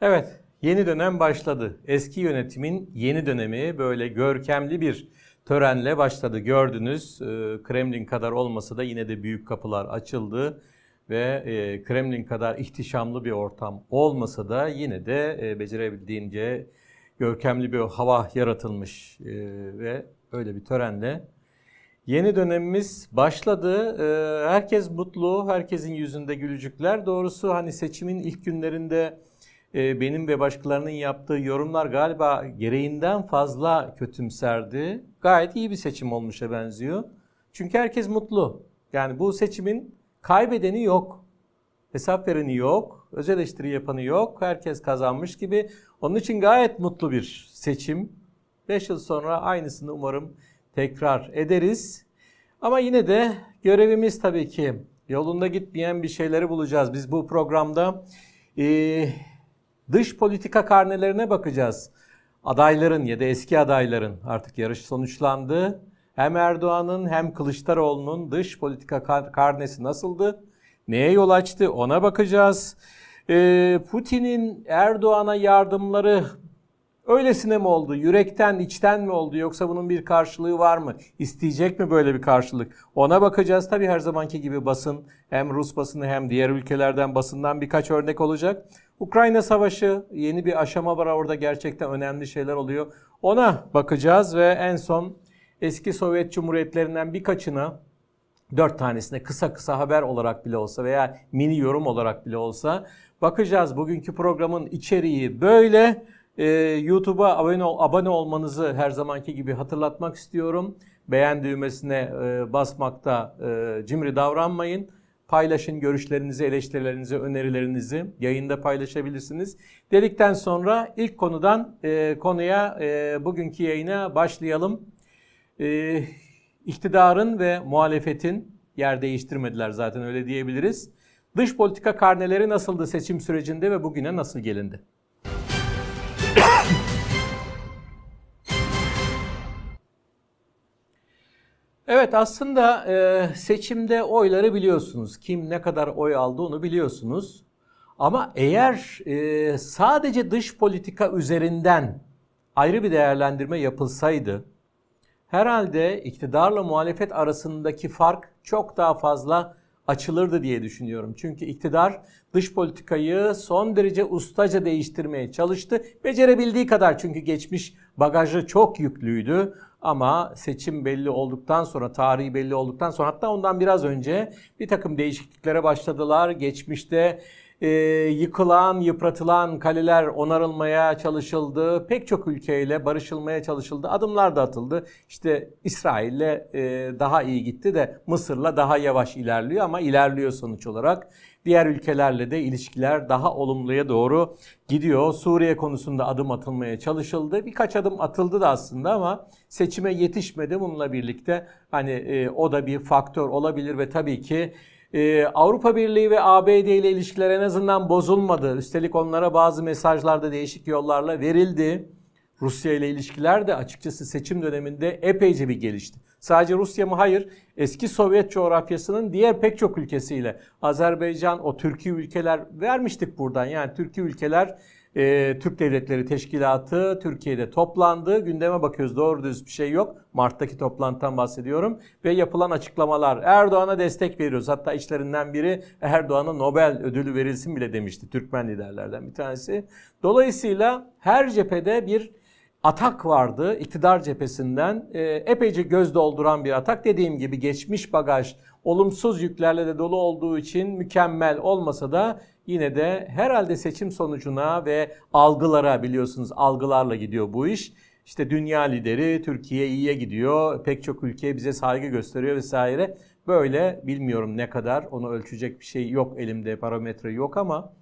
Evet, yeni dönem başladı. Eski yönetimin yeni dönemi böyle görkemli bir törenle başladı. Gördünüz, e, Kremlin kadar olmasa da yine de büyük kapılar açıldı ve e, Kremlin kadar ihtişamlı bir ortam olmasa da yine de e, becerebildiğince görkemli bir hava yaratılmış ve öyle bir törenle Yeni dönemimiz başladı. Herkes mutlu, herkesin yüzünde gülücükler. Doğrusu hani seçimin ilk günlerinde benim ve başkalarının yaptığı yorumlar galiba gereğinden fazla kötümserdi. Gayet iyi bir seçim olmuşa benziyor. Çünkü herkes mutlu. Yani bu seçimin kaybedeni yok. Hesap vereni yok. Öz eleştiri yapanı yok. Herkes kazanmış gibi. Onun için gayet mutlu bir seçim. 5 yıl sonra aynısını umarım tekrar ederiz. Ama yine de görevimiz tabii ki yolunda gitmeyen bir şeyleri bulacağız. Biz bu programda e, Dış politika karnelerine bakacağız. Adayların ya da eski adayların artık yarış sonuçlandı. Hem Erdoğan'ın hem Kılıçdaroğlu'nun dış politika karnesi nasıldı? Neye yol açtı ona bakacağız. Ee, Putin'in Erdoğan'a yardımları öylesine mi oldu? Yürekten, içten mi oldu? Yoksa bunun bir karşılığı var mı? İsteyecek mi böyle bir karşılık? Ona bakacağız. Tabii her zamanki gibi basın hem Rus basını hem diğer ülkelerden basından birkaç örnek olacak. Ukrayna Savaşı yeni bir aşama var orada gerçekten önemli şeyler oluyor. Ona bakacağız ve en son eski Sovyet Cumhuriyetlerinden birkaçına dört tanesine kısa kısa haber olarak bile olsa veya mini yorum olarak bile olsa bakacağız. Bugünkü programın içeriği böyle. Ee, YouTube'a abone, ol, abone olmanızı her zamanki gibi hatırlatmak istiyorum. Beğen düğmesine e, basmakta e, cimri davranmayın. Paylaşın görüşlerinizi, eleştirilerinizi, önerilerinizi yayında paylaşabilirsiniz. Dedikten sonra ilk konudan e, konuya e, bugünkü yayına başlayalım. E, iktidarın ve muhalefetin yer değiştirmediler zaten öyle diyebiliriz. Dış politika karneleri nasıldı seçim sürecinde ve bugüne nasıl gelindi? Evet aslında e, seçimde oyları biliyorsunuz. Kim ne kadar oy aldı onu biliyorsunuz. Ama eğer e, sadece dış politika üzerinden ayrı bir değerlendirme yapılsaydı herhalde iktidarla muhalefet arasındaki fark çok daha fazla açılırdı diye düşünüyorum. Çünkü iktidar dış politikayı son derece ustaca değiştirmeye çalıştı. Becerebildiği kadar çünkü geçmiş bagajı çok yüklüydü. Ama seçim belli olduktan sonra, tarihi belli olduktan sonra hatta ondan biraz önce bir takım değişikliklere başladılar. Geçmişte e, yıkılan, yıpratılan kaleler onarılmaya çalışıldı. Pek çok ülkeyle barışılmaya çalışıldı. Adımlar da atıldı. İşte İsrail'le e, daha iyi gitti de Mısır'la daha yavaş ilerliyor ama ilerliyor sonuç olarak. Diğer ülkelerle de ilişkiler daha olumluya doğru gidiyor. Suriye konusunda adım atılmaya çalışıldı. Birkaç adım atıldı da aslında ama seçime yetişmedi. Bununla birlikte hani e, o da bir faktör olabilir ve tabii ki ee, Avrupa Birliği ve ABD ile ilişkiler en azından bozulmadı. Üstelik onlara bazı mesajlar da değişik yollarla verildi. Rusya ile ilişkiler de açıkçası seçim döneminde epeyce bir gelişti. Sadece Rusya mı? Hayır. Eski Sovyet coğrafyasının diğer pek çok ülkesiyle Azerbaycan, o Türkiye ülkeler vermiştik buradan. Yani Türkiye ülkeler e, Türk Devletleri Teşkilatı Türkiye'de toplandı. Gündeme bakıyoruz doğru düz bir şey yok. Mart'taki toplantıdan bahsediyorum. Ve yapılan açıklamalar. Erdoğan'a destek veriyoruz. Hatta işlerinden biri Erdoğan'a Nobel ödülü verilsin bile demişti. Türkmen liderlerden bir tanesi. Dolayısıyla her cephede bir atak vardı iktidar cephesinden. E, epeyce göz dolduran bir atak. Dediğim gibi geçmiş bagaj olumsuz yüklerle de dolu olduğu için mükemmel olmasa da yine de herhalde seçim sonucuna ve algılara biliyorsunuz algılarla gidiyor bu iş. İşte dünya lideri Türkiye iyiye gidiyor. Pek çok ülke bize saygı gösteriyor vesaire. Böyle bilmiyorum ne kadar onu ölçecek bir şey yok elimde parametre yok ama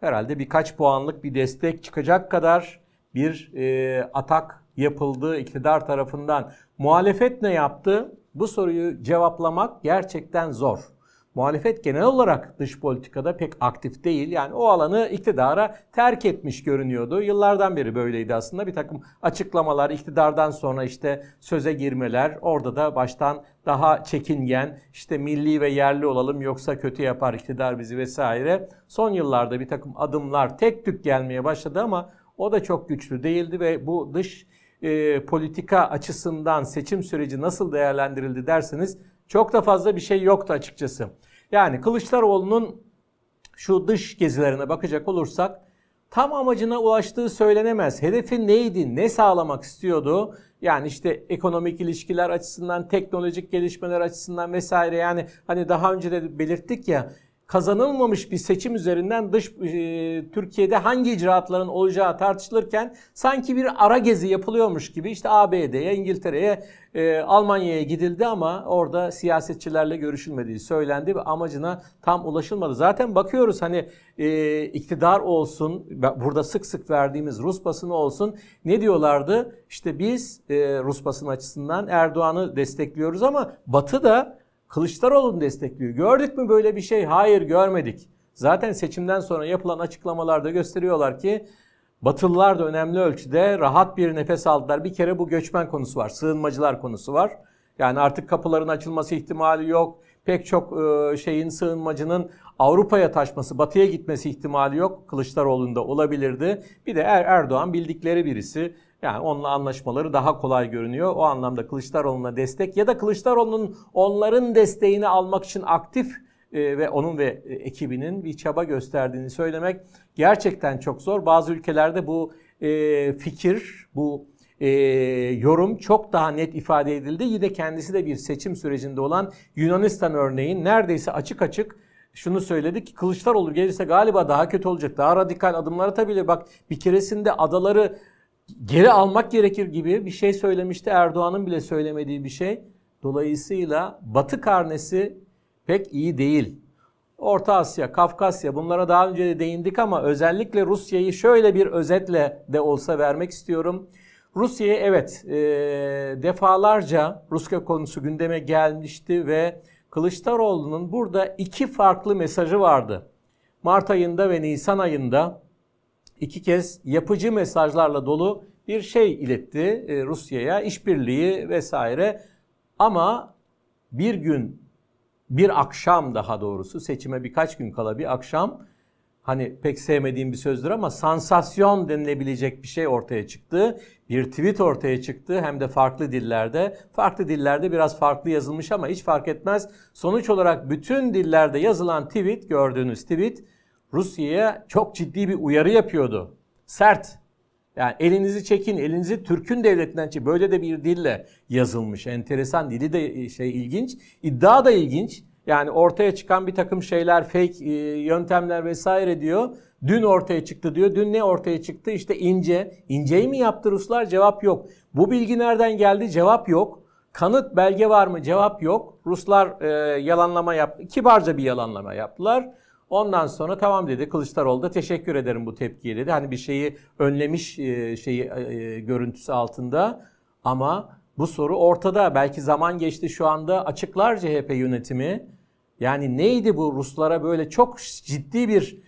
herhalde birkaç puanlık bir destek çıkacak kadar bir e, atak yapıldı iktidar tarafından. Muhalefet ne yaptı? Bu soruyu cevaplamak gerçekten zor. muhalefet genel olarak dış politikada pek aktif değil. Yani o alanı iktidara terk etmiş görünüyordu. Yıllardan beri böyleydi aslında. Bir takım açıklamalar, iktidardan sonra işte söze girmeler, orada da baştan daha çekingen, işte milli ve yerli olalım yoksa kötü yapar iktidar bizi vesaire. Son yıllarda bir takım adımlar tek tük gelmeye başladı ama o da çok güçlü değildi ve bu dış e, politika açısından seçim süreci nasıl değerlendirildi derseniz çok da fazla bir şey yoktu açıkçası. Yani Kılıçdaroğlu'nun şu dış gezilerine bakacak olursak tam amacına ulaştığı söylenemez. Hedefi neydi? Ne sağlamak istiyordu? Yani işte ekonomik ilişkiler açısından, teknolojik gelişmeler açısından vesaire yani hani daha önce de belirttik ya kazanılmamış bir seçim üzerinden dış e, Türkiye'de hangi icraatların olacağı tartışılırken sanki bir ara gezi yapılıyormuş gibi işte ABD'ye, İngiltere'ye, e, Almanya'ya gidildi ama orada siyasetçilerle görüşülmediği söylendi ve amacına tam ulaşılmadı. Zaten bakıyoruz hani e, iktidar olsun, burada sık sık verdiğimiz Rus basını olsun ne diyorlardı? İşte biz e, Rus basını açısından Erdoğan'ı destekliyoruz ama Batı da Kılıçdaroğlu'nu destekliyor. Gördük mü böyle bir şey? Hayır görmedik. Zaten seçimden sonra yapılan açıklamalarda gösteriyorlar ki Batılılar da önemli ölçüde rahat bir nefes aldılar. Bir kere bu göçmen konusu var, sığınmacılar konusu var. Yani artık kapıların açılması ihtimali yok. Pek çok e, şeyin sığınmacının Avrupa'ya taşması, batıya gitmesi ihtimali yok. Kılıçdaroğlu'nda olabilirdi. Bir de er Erdoğan bildikleri birisi. Yani onunla anlaşmaları daha kolay görünüyor. O anlamda Kılıçdaroğlu'na destek ya da Kılıçdaroğlu'nun onların desteğini almak için aktif e, ve onun ve ekibinin bir çaba gösterdiğini söylemek gerçekten çok zor. Bazı ülkelerde bu e, fikir, bu e, yorum çok daha net ifade edildi. Yine kendisi de bir seçim sürecinde olan Yunanistan örneğin neredeyse açık açık şunu söyledi ki Kılıçdaroğlu gelirse galiba daha kötü olacak. Daha radikal adımlar atabilir. Bak bir keresinde adaları geri almak gerekir gibi bir şey söylemişti. Erdoğan'ın bile söylemediği bir şey. Dolayısıyla Batı karnesi pek iyi değil. Orta Asya, Kafkasya bunlara daha önce de değindik ama özellikle Rusya'yı şöyle bir özetle de olsa vermek istiyorum. Rusya'ya evet e, defalarca Rusya konusu gündeme gelmişti ve Kılıçdaroğlu'nun burada iki farklı mesajı vardı. Mart ayında ve Nisan ayında iki kez yapıcı mesajlarla dolu bir şey iletti e, Rusya'ya, işbirliği vesaire. Ama bir gün, bir akşam daha doğrusu seçime birkaç gün kala bir akşam hani pek sevmediğim bir sözdür ama sansasyon denilebilecek bir şey ortaya çıktı. Bir tweet ortaya çıktı hem de farklı dillerde. Farklı dillerde biraz farklı yazılmış ama hiç fark etmez. Sonuç olarak bütün dillerde yazılan tweet gördüğünüz tweet Rusya'ya çok ciddi bir uyarı yapıyordu. Sert. Yani elinizi çekin, elinizi Türk'ün devletinden çekin. Böyle de bir dille yazılmış. Enteresan. Dili de e, şey ilginç. İddia da ilginç. Yani ortaya çıkan bir takım şeyler, fake e, yöntemler vesaire diyor. Dün ortaya çıktı diyor. Dün ne ortaya çıktı? İşte ince. İnceyi mi yaptı Ruslar? Cevap yok. Bu bilgi nereden geldi? Cevap yok. Kanıt belge var mı? Cevap yok. Ruslar e, yalanlama yaptı. Kibarca bir yalanlama yaptılar. Ondan sonra tamam dedi Kılıçdaroğlu da teşekkür ederim bu tepkiye dedi. Hani bir şeyi önlemiş e, şeyi e, e, görüntüsü altında ama bu soru ortada. Belki zaman geçti şu anda açıklar CHP yönetimi. Yani neydi bu Ruslara böyle çok ciddi bir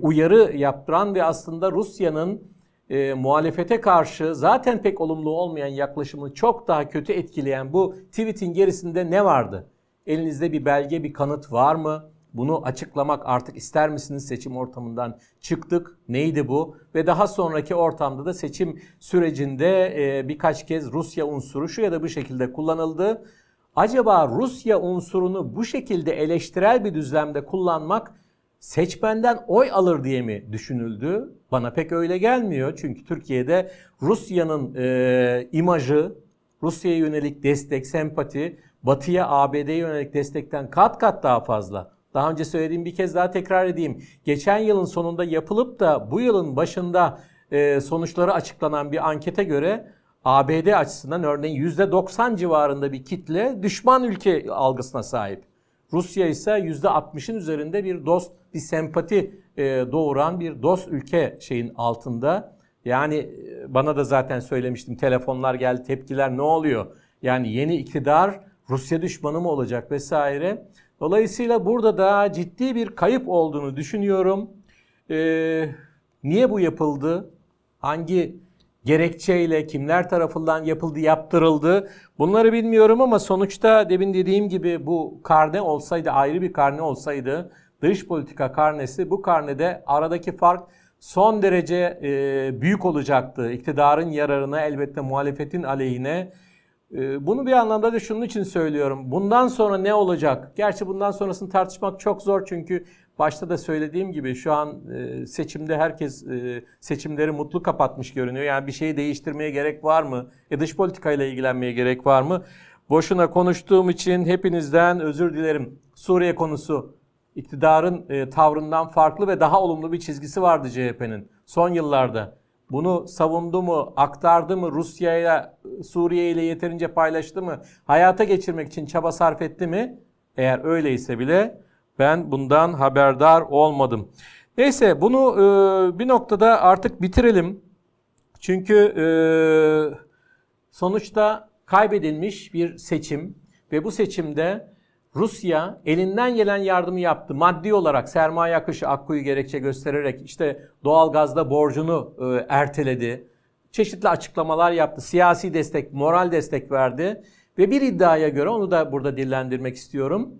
uyarı yaptıran ve aslında Rusya'nın e, muhalefete karşı zaten pek olumlu olmayan yaklaşımı çok daha kötü etkileyen bu tweetin gerisinde ne vardı? Elinizde bir belge, bir kanıt var mı? Bunu açıklamak artık ister misiniz seçim ortamından çıktık. Neydi bu? Ve daha sonraki ortamda da seçim sürecinde e, birkaç kez Rusya unsuru şu ya da bu şekilde kullanıldı. Acaba Rusya unsurunu bu şekilde eleştirel bir düzlemde kullanmak seçmenden oy alır diye mi düşünüldü? Bana pek öyle gelmiyor. Çünkü Türkiye'de Rusya'nın e, imajı, Rusya'ya yönelik destek, sempati, Batı'ya, ABD'ye yönelik destekten kat kat daha fazla. Daha önce söylediğim bir kez daha tekrar edeyim. Geçen yılın sonunda yapılıp da bu yılın başında e, sonuçları açıklanan bir ankete göre ABD açısından örneğin %90 civarında bir kitle düşman ülke algısına sahip. Rusya ise %60'ın üzerinde bir dost, bir sempati e, doğuran bir dost ülke şeyin altında. Yani e, bana da zaten söylemiştim telefonlar geldi, tepkiler ne oluyor? Yani yeni iktidar Rusya düşmanı mı olacak vesaire. Dolayısıyla burada da ciddi bir kayıp olduğunu düşünüyorum. Ee, niye bu yapıldı? Hangi gerekçeyle kimler tarafından yapıldı, yaptırıldı? Bunları bilmiyorum ama sonuçta demin dediğim gibi bu karne olsaydı, ayrı bir karne olsaydı, dış politika karnesi bu karnede aradaki fark son derece e, büyük olacaktı. İktidarın yararına elbette muhalefetin aleyhine. E, bunu bir anlamda da şunun için söylüyorum. Bundan sonra ne olacak? Gerçi bundan sonrasını tartışmak çok zor çünkü başta da söylediğim gibi şu an e, seçimde herkes e, seçimleri mutlu kapatmış görünüyor. Yani bir şeyi değiştirmeye gerek var mı? E dış politikayla ilgilenmeye gerek var mı? Boşuna konuştuğum için hepinizden özür dilerim. Suriye konusu iktidarın e, tavrından farklı ve daha olumlu bir çizgisi vardı CHP'nin son yıllarda. Bunu savundu mu, aktardı mı, Rusya'ya, Suriye ile yeterince paylaştı mı, hayata geçirmek için çaba sarf etti mi? Eğer öyleyse bile ben bundan haberdar olmadım. Neyse bunu e, bir noktada artık bitirelim. Çünkü e, sonuçta kaybedilmiş bir seçim ve bu seçimde Rusya elinden gelen yardımı yaptı. Maddi olarak sermaye akışı Akkuyu gerekçe göstererek işte doğal gazda borcunu e, erteledi. Çeşitli açıklamalar yaptı. Siyasi destek, moral destek verdi. Ve bir iddiaya göre onu da burada dillendirmek istiyorum.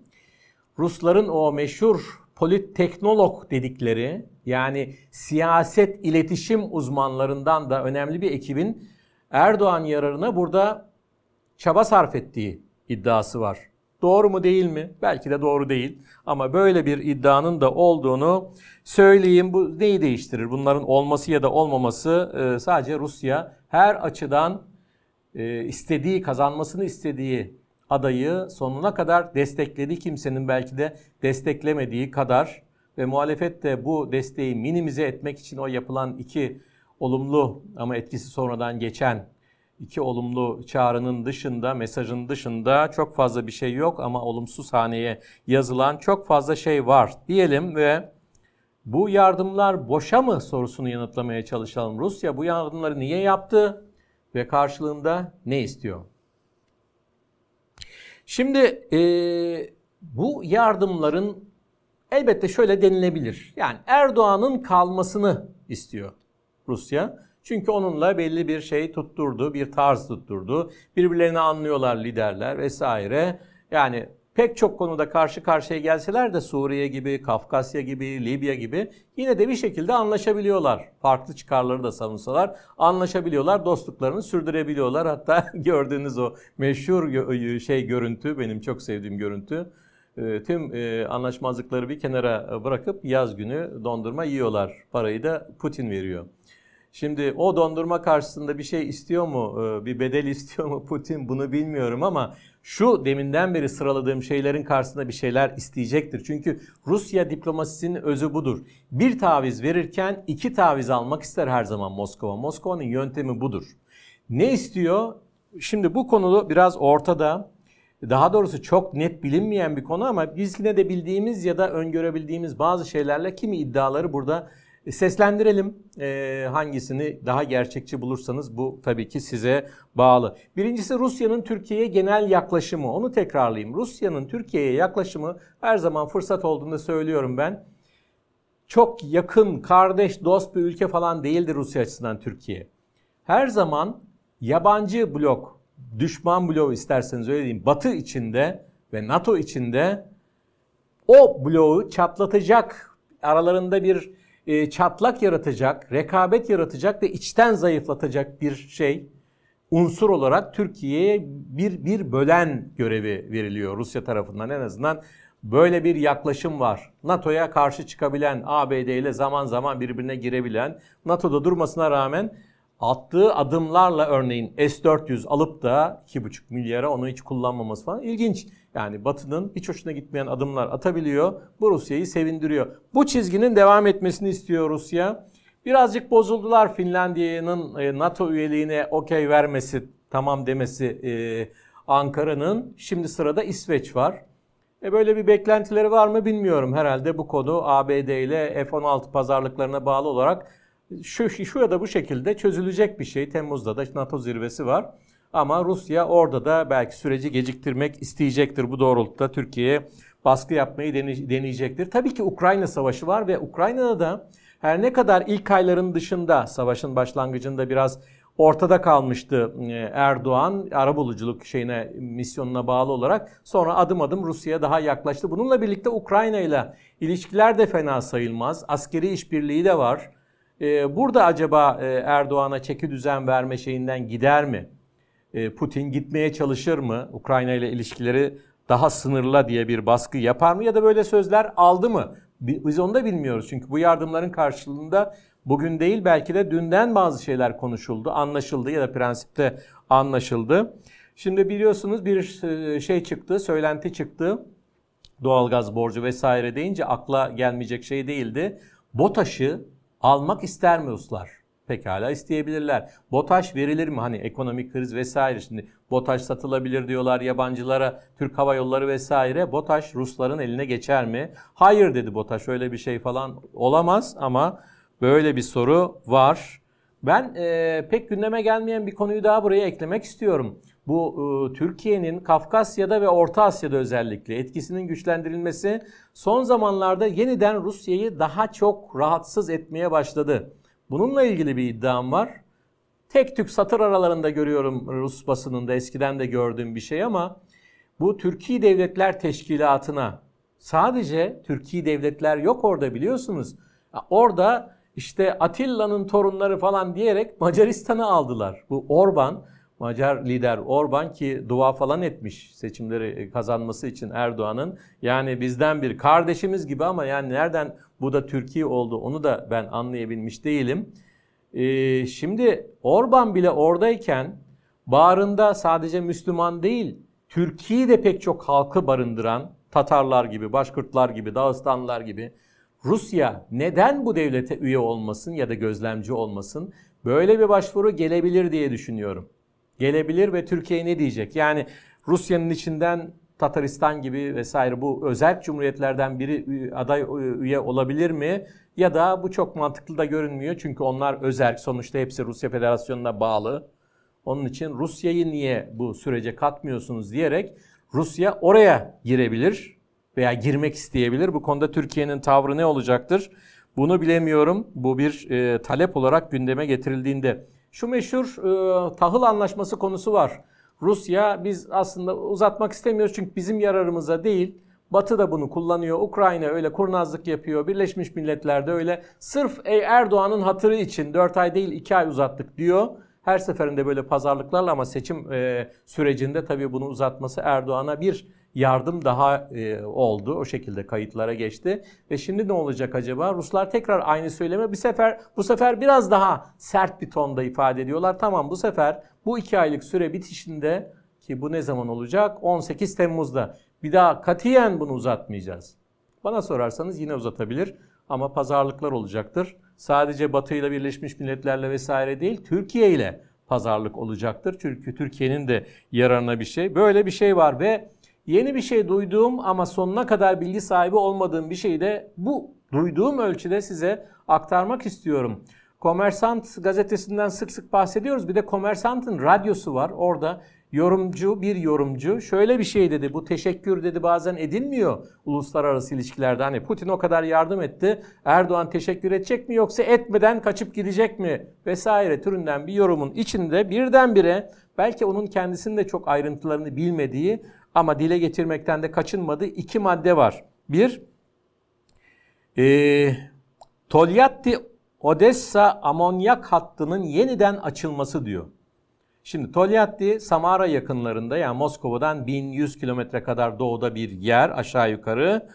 Rusların o meşhur politteknolog dedikleri yani siyaset iletişim uzmanlarından da önemli bir ekibin Erdoğan yararına burada çaba sarf ettiği iddiası var. Doğru mu değil mi? Belki de doğru değil. Ama böyle bir iddianın da olduğunu söyleyeyim. Bu neyi değiştirir? Bunların olması ya da olmaması e, sadece Rusya her açıdan e, istediği, kazanmasını istediği adayı sonuna kadar destekledi. Kimsenin belki de desteklemediği kadar ve muhalefet de bu desteği minimize etmek için o yapılan iki olumlu ama etkisi sonradan geçen iki olumlu çağrının dışında, mesajın dışında çok fazla bir şey yok ama olumsuz haneye yazılan çok fazla şey var diyelim ve bu yardımlar boşa mı sorusunu yanıtlamaya çalışalım. Rusya bu yardımları niye yaptı ve karşılığında ne istiyor? Şimdi e, bu yardımların elbette şöyle denilebilir. Yani Erdoğan'ın kalmasını istiyor Rusya. Çünkü onunla belli bir şey tutturdu, bir tarz tutturdu. Birbirlerini anlıyorlar liderler vesaire. Yani pek çok konuda karşı karşıya gelseler de Suriye gibi, Kafkasya gibi, Libya gibi yine de bir şekilde anlaşabiliyorlar. Farklı çıkarları da savunsalar anlaşabiliyorlar, dostluklarını sürdürebiliyorlar. Hatta gördüğünüz o meşhur şey görüntü, benim çok sevdiğim görüntü. E, tüm e, anlaşmazlıkları bir kenara bırakıp yaz günü dondurma yiyorlar. Parayı da Putin veriyor. Şimdi o dondurma karşısında bir şey istiyor mu, e, bir bedel istiyor mu Putin bunu bilmiyorum ama şu deminden beri sıraladığım şeylerin karşısında bir şeyler isteyecektir. Çünkü Rusya diplomasisinin özü budur. Bir taviz verirken iki taviz almak ister her zaman Moskova. Moskova'nın yöntemi budur. Ne istiyor? Şimdi bu konu biraz ortada. Daha doğrusu çok net bilinmeyen bir konu ama biz yine de bildiğimiz ya da öngörebildiğimiz bazı şeylerle kimi iddiaları burada seslendirelim. E, hangisini daha gerçekçi bulursanız bu tabii ki size bağlı. Birincisi Rusya'nın Türkiye'ye genel yaklaşımı. Onu tekrarlayayım. Rusya'nın Türkiye'ye yaklaşımı her zaman fırsat olduğunda söylüyorum ben. Çok yakın, kardeş, dost bir ülke falan değildir Rusya açısından Türkiye. Her zaman yabancı blok, düşman bloğu isterseniz öyle diyeyim, Batı içinde ve NATO içinde o bloğu çatlatacak, aralarında bir e, çatlak yaratacak, rekabet yaratacak ve içten zayıflatacak bir şey unsur olarak Türkiye'ye bir bir bölen görevi veriliyor Rusya tarafından en azından böyle bir yaklaşım var. NATO'ya karşı çıkabilen, ABD ile zaman zaman birbirine girebilen, NATO'da durmasına rağmen attığı adımlarla örneğin S-400 alıp da 2,5 milyara onu hiç kullanmaması falan ilginç. Yani Batı'nın hiç hoşuna gitmeyen adımlar atabiliyor. Bu Rusya'yı sevindiriyor. Bu çizginin devam etmesini istiyor Rusya. Birazcık bozuldular Finlandiya'nın e, NATO üyeliğine okey vermesi, tamam demesi e, Ankara'nın. Şimdi sırada İsveç var. E böyle bir beklentileri var mı bilmiyorum. Herhalde bu konu ABD ile F-16 pazarlıklarına bağlı olarak şu, şu ya da bu şekilde çözülecek bir şey. Temmuz'da da NATO zirvesi var. Ama Rusya orada da belki süreci geciktirmek isteyecektir bu doğrultuda Türkiye'ye baskı yapmayı deneyecektir. Tabii ki Ukrayna savaşı var ve Ukrayna'da da her ne kadar ilk ayların dışında savaşın başlangıcında biraz ortada kalmıştı e, Erdoğan arabuluculuk şeyine misyonuna bağlı olarak sonra adım adım Rusya'ya daha yaklaştı. Bununla birlikte Ukrayna ile ilişkiler de fena sayılmaz. Askeri işbirliği de var. E, burada acaba e, Erdoğan'a çeki düzen verme şeyinden gider mi? Putin gitmeye çalışır mı? Ukrayna ile ilişkileri daha sınırla diye bir baskı yapar mı ya da böyle sözler aldı mı? Biz onu da bilmiyoruz çünkü bu yardımların karşılığında bugün değil belki de dünden bazı şeyler konuşuldu, anlaşıldı ya da prensipte anlaşıldı. Şimdi biliyorsunuz bir e, şey çıktı, söylenti çıktı. Doğalgaz borcu vesaire deyince akla gelmeyecek şey değildi. BOTAŞ'ı almak ister mi Ruslar? Pekala isteyebilirler. BOTAŞ verilir mi? Hani ekonomik kriz vesaire. Şimdi BOTAŞ satılabilir diyorlar yabancılara. Türk Hava Yolları vesaire. BOTAŞ Rusların eline geçer mi? Hayır dedi BOTAŞ. Öyle bir şey falan olamaz ama Böyle bir soru var. Ben e, pek gündeme gelmeyen bir konuyu daha buraya eklemek istiyorum. Bu e, Türkiye'nin Kafkasya'da ve Orta Asya'da özellikle etkisinin güçlendirilmesi son zamanlarda yeniden Rusya'yı daha çok rahatsız etmeye başladı. Bununla ilgili bir iddiam var. Tek tük satır aralarında görüyorum Rus basınında eskiden de gördüğüm bir şey ama bu Türkiye Devletler Teşkilatı'na sadece Türkiye devletler yok orada biliyorsunuz. Orada işte Atilla'nın torunları falan diyerek Macaristan'ı aldılar. Bu Orban, Macar lider Orban ki dua falan etmiş seçimleri e, kazanması için Erdoğan'ın. Yani bizden bir kardeşimiz gibi ama yani nereden bu da Türkiye oldu onu da ben anlayabilmiş değilim. Ee, şimdi Orban bile oradayken bağrında sadece Müslüman değil Türkiye'yi de pek çok halkı barındıran Tatarlar gibi, Başkırtlar gibi, Dağıstanlılar gibi Rusya neden bu devlete üye olmasın ya da gözlemci olmasın? Böyle bir başvuru gelebilir diye düşünüyorum. Gelebilir ve Türkiye ne diyecek? Yani Rusya'nın içinden Tataristan gibi vesaire bu özel cumhuriyetlerden biri aday üye olabilir mi? Ya da bu çok mantıklı da görünmüyor. Çünkü onlar özel sonuçta hepsi Rusya Federasyonu'na bağlı. Onun için Rusya'yı niye bu sürece katmıyorsunuz diyerek Rusya oraya girebilir veya girmek isteyebilir. Bu konuda Türkiye'nin tavrı ne olacaktır? Bunu bilemiyorum. Bu bir e, talep olarak gündeme getirildiğinde. Şu meşhur e, tahıl anlaşması konusu var. Rusya biz aslında uzatmak istemiyoruz çünkü bizim yararımıza değil. Batı da bunu kullanıyor. Ukrayna öyle kurnazlık yapıyor. Birleşmiş Milletler de öyle. Sırf Erdoğan'ın hatırı için 4 ay değil 2 ay uzattık diyor. Her seferinde böyle pazarlıklarla ama seçim e, sürecinde tabii bunu uzatması Erdoğan'a bir yardım daha e, oldu. O şekilde kayıtlara geçti. Ve şimdi ne olacak acaba? Ruslar tekrar aynı söyleme bir sefer bu sefer biraz daha sert bir tonda ifade ediyorlar. Tamam bu sefer bu iki aylık süre bitişinde ki bu ne zaman olacak? 18 Temmuz'da. Bir daha katiyen bunu uzatmayacağız. Bana sorarsanız yine uzatabilir ama pazarlıklar olacaktır. Sadece Batı ile Birleşmiş Milletler'le vesaire değil, Türkiye ile pazarlık olacaktır. Çünkü Türkiye'nin de yararına bir şey. Böyle bir şey var ve Yeni bir şey duyduğum ama sonuna kadar bilgi sahibi olmadığım bir şeyi de bu duyduğum ölçüde size aktarmak istiyorum. Komersant gazetesinden sık sık bahsediyoruz. Bir de Komersant'ın radyosu var. Orada yorumcu bir yorumcu şöyle bir şey dedi. Bu teşekkür dedi bazen edilmiyor uluslararası ilişkilerde. Hani Putin o kadar yardım etti. Erdoğan teşekkür edecek mi yoksa etmeden kaçıp gidecek mi vesaire türünden bir yorumun içinde birdenbire belki onun kendisinin de çok ayrıntılarını bilmediği ama dile getirmekten de kaçınmadığı iki madde var. Bir, e, Tolyatti Odessa amonyak hattının yeniden açılması diyor. Şimdi Tolyatti Samara yakınlarında yani Moskova'dan 1100 kilometre kadar doğuda bir yer aşağı yukarı.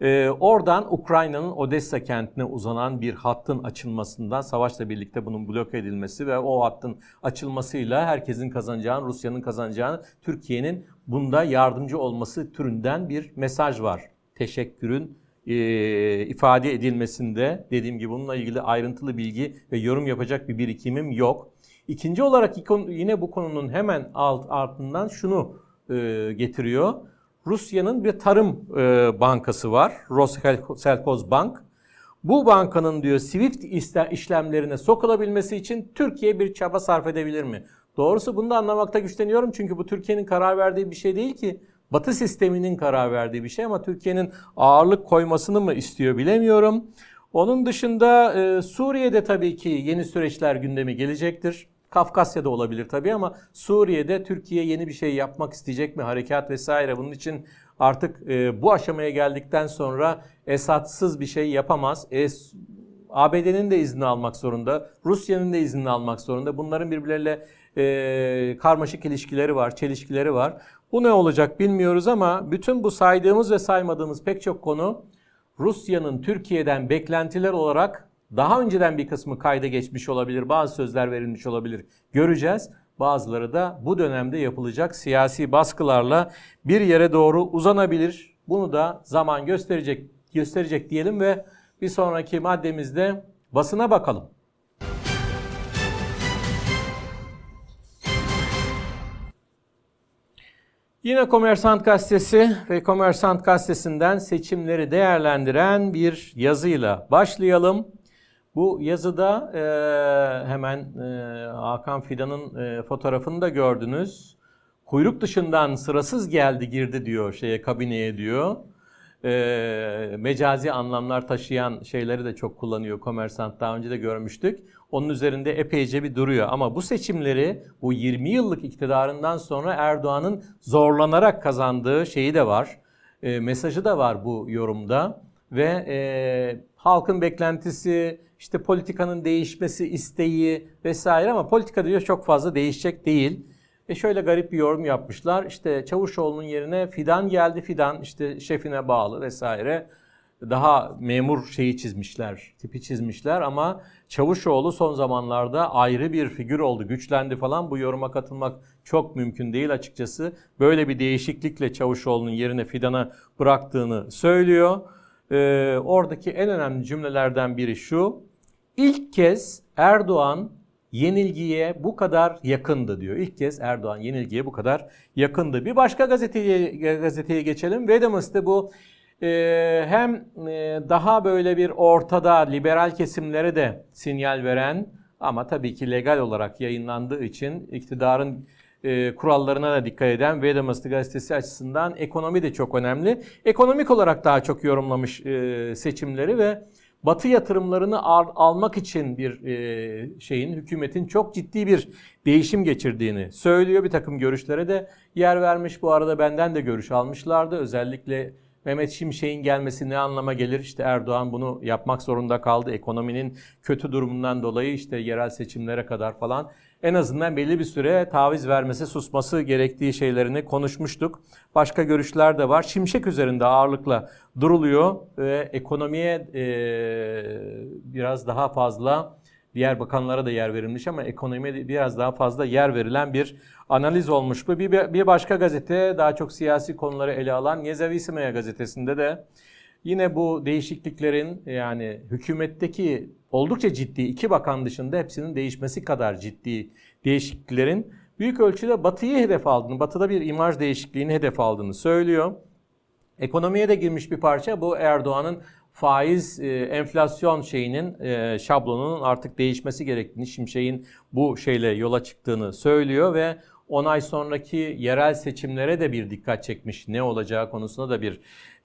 Ee, oradan Ukrayna'nın Odessa kentine uzanan bir hattın açılmasından savaşla birlikte bunun blok edilmesi ve o hattın açılmasıyla herkesin kazanacağını, Rusya'nın kazanacağını, Türkiye'nin bunda yardımcı olması türünden bir mesaj var. Teşekkürün e, ifade edilmesinde dediğim gibi bununla ilgili ayrıntılı bilgi ve yorum yapacak bir birikimim yok. İkinci olarak yine bu konunun hemen alt ardından şunu e, getiriyor. Rusya'nın bir tarım e, bankası var. Roselkoz Bank. Bu bankanın diyor Swift işlemlerine sokulabilmesi için Türkiye bir çaba sarf edebilir mi? Doğrusu bunu da anlamakta güçleniyorum çünkü bu Türkiye'nin karar verdiği bir şey değil ki. Batı sisteminin karar verdiği bir şey ama Türkiye'nin ağırlık koymasını mı istiyor bilemiyorum. Onun dışında e, Suriye'de tabii ki yeni süreçler gündemi gelecektir. Kafkasya'da olabilir tabii ama Suriye'de Türkiye yeni bir şey yapmak isteyecek mi? Harekat vesaire bunun için artık e, bu aşamaya geldikten sonra Esad'sız bir şey yapamaz. E, ABD'nin de izni almak zorunda, Rusya'nın da izni almak zorunda. Bunların birbirleriyle e, karmaşık ilişkileri var, çelişkileri var. Bu ne olacak bilmiyoruz ama bütün bu saydığımız ve saymadığımız pek çok konu Rusya'nın Türkiye'den beklentiler olarak daha önceden bir kısmı kayda geçmiş olabilir, bazı sözler verilmiş olabilir. Göreceğiz. Bazıları da bu dönemde yapılacak siyasi baskılarla bir yere doğru uzanabilir. Bunu da zaman gösterecek gösterecek diyelim ve bir sonraki maddemizde basına bakalım. Yine Komersant Gazetesi ve Komersant Gazetesi'nden seçimleri değerlendiren bir yazıyla başlayalım. Bu yazıda e, hemen e, Hakan Fidan'ın e, fotoğrafını da gördünüz. Kuyruk dışından sırasız geldi girdi diyor şeye kabineye diyor e, mecazi anlamlar taşıyan şeyleri de çok kullanıyor Komersant. Daha önce de görmüştük. Onun üzerinde epeyce bir duruyor. Ama bu seçimleri bu 20 yıllık iktidarından sonra Erdoğan'ın zorlanarak kazandığı şeyi de var. E, mesajı da var bu yorumda. Ve e, halkın beklentisi, işte politikanın değişmesi isteği vesaire ama politika diyor çok fazla değişecek değil. E şöyle garip bir yorum yapmışlar. İşte Çavuşoğlu'nun yerine Fidan geldi. Fidan işte şefine bağlı vesaire. Daha memur şeyi çizmişler, tipi çizmişler ama Çavuşoğlu son zamanlarda ayrı bir figür oldu, güçlendi falan. Bu yoruma katılmak çok mümkün değil açıkçası. Böyle bir değişiklikle Çavuşoğlu'nun yerine Fidan'a bıraktığını söylüyor. Ee, oradaki en önemli cümlelerden biri şu. İlk kez Erdoğan yenilgiye bu kadar yakındı diyor. İlk kez Erdoğan yenilgiye bu kadar yakındı. Bir başka gazeteye, gazeteye geçelim. Vedamus'ta bu e, hem e, daha böyle bir ortada liberal kesimlere de sinyal veren ama tabii ki legal olarak yayınlandığı için iktidarın e, kurallarına da dikkat eden Vedamus'ta gazetesi açısından ekonomi de çok önemli. Ekonomik olarak daha çok yorumlamış e, seçimleri ve Batı yatırımlarını al, almak için bir e, şeyin hükümetin çok ciddi bir değişim geçirdiğini söylüyor. Bir takım görüşlere de yer vermiş. Bu arada benden de görüş almışlardı. Özellikle Mehmet Şimşek'in gelmesi ne anlama gelir? İşte Erdoğan bunu yapmak zorunda kaldı. Ekonominin kötü durumundan dolayı işte yerel seçimlere kadar falan en azından belli bir süre taviz vermesi, susması gerektiği şeylerini konuşmuştuk. Başka görüşler de var. Şimşek üzerinde ağırlıkla duruluyor ve ekonomiye e, biraz daha fazla diğer bakanlara da yer verilmiş ama ekonomiye biraz daha fazla yer verilen bir analiz olmuş bu. Bir, bir başka gazete daha çok siyasi konuları ele alan Yezavisimaya gazetesinde de yine bu değişikliklerin yani hükümetteki oldukça ciddi iki bakan dışında hepsinin değişmesi kadar ciddi değişikliklerin büyük ölçüde Batı'yı hedef aldığını, Batı'da bir imaj değişikliğini hedef aldığını söylüyor. Ekonomiye de girmiş bir parça bu Erdoğan'ın faiz e, enflasyon şeyinin e, şablonunun artık değişmesi gerektiğini, Şimşek'in bu şeyle yola çıktığını söylüyor ve 10 ay sonraki yerel seçimlere de bir dikkat çekmiş. Ne olacağı konusunda da bir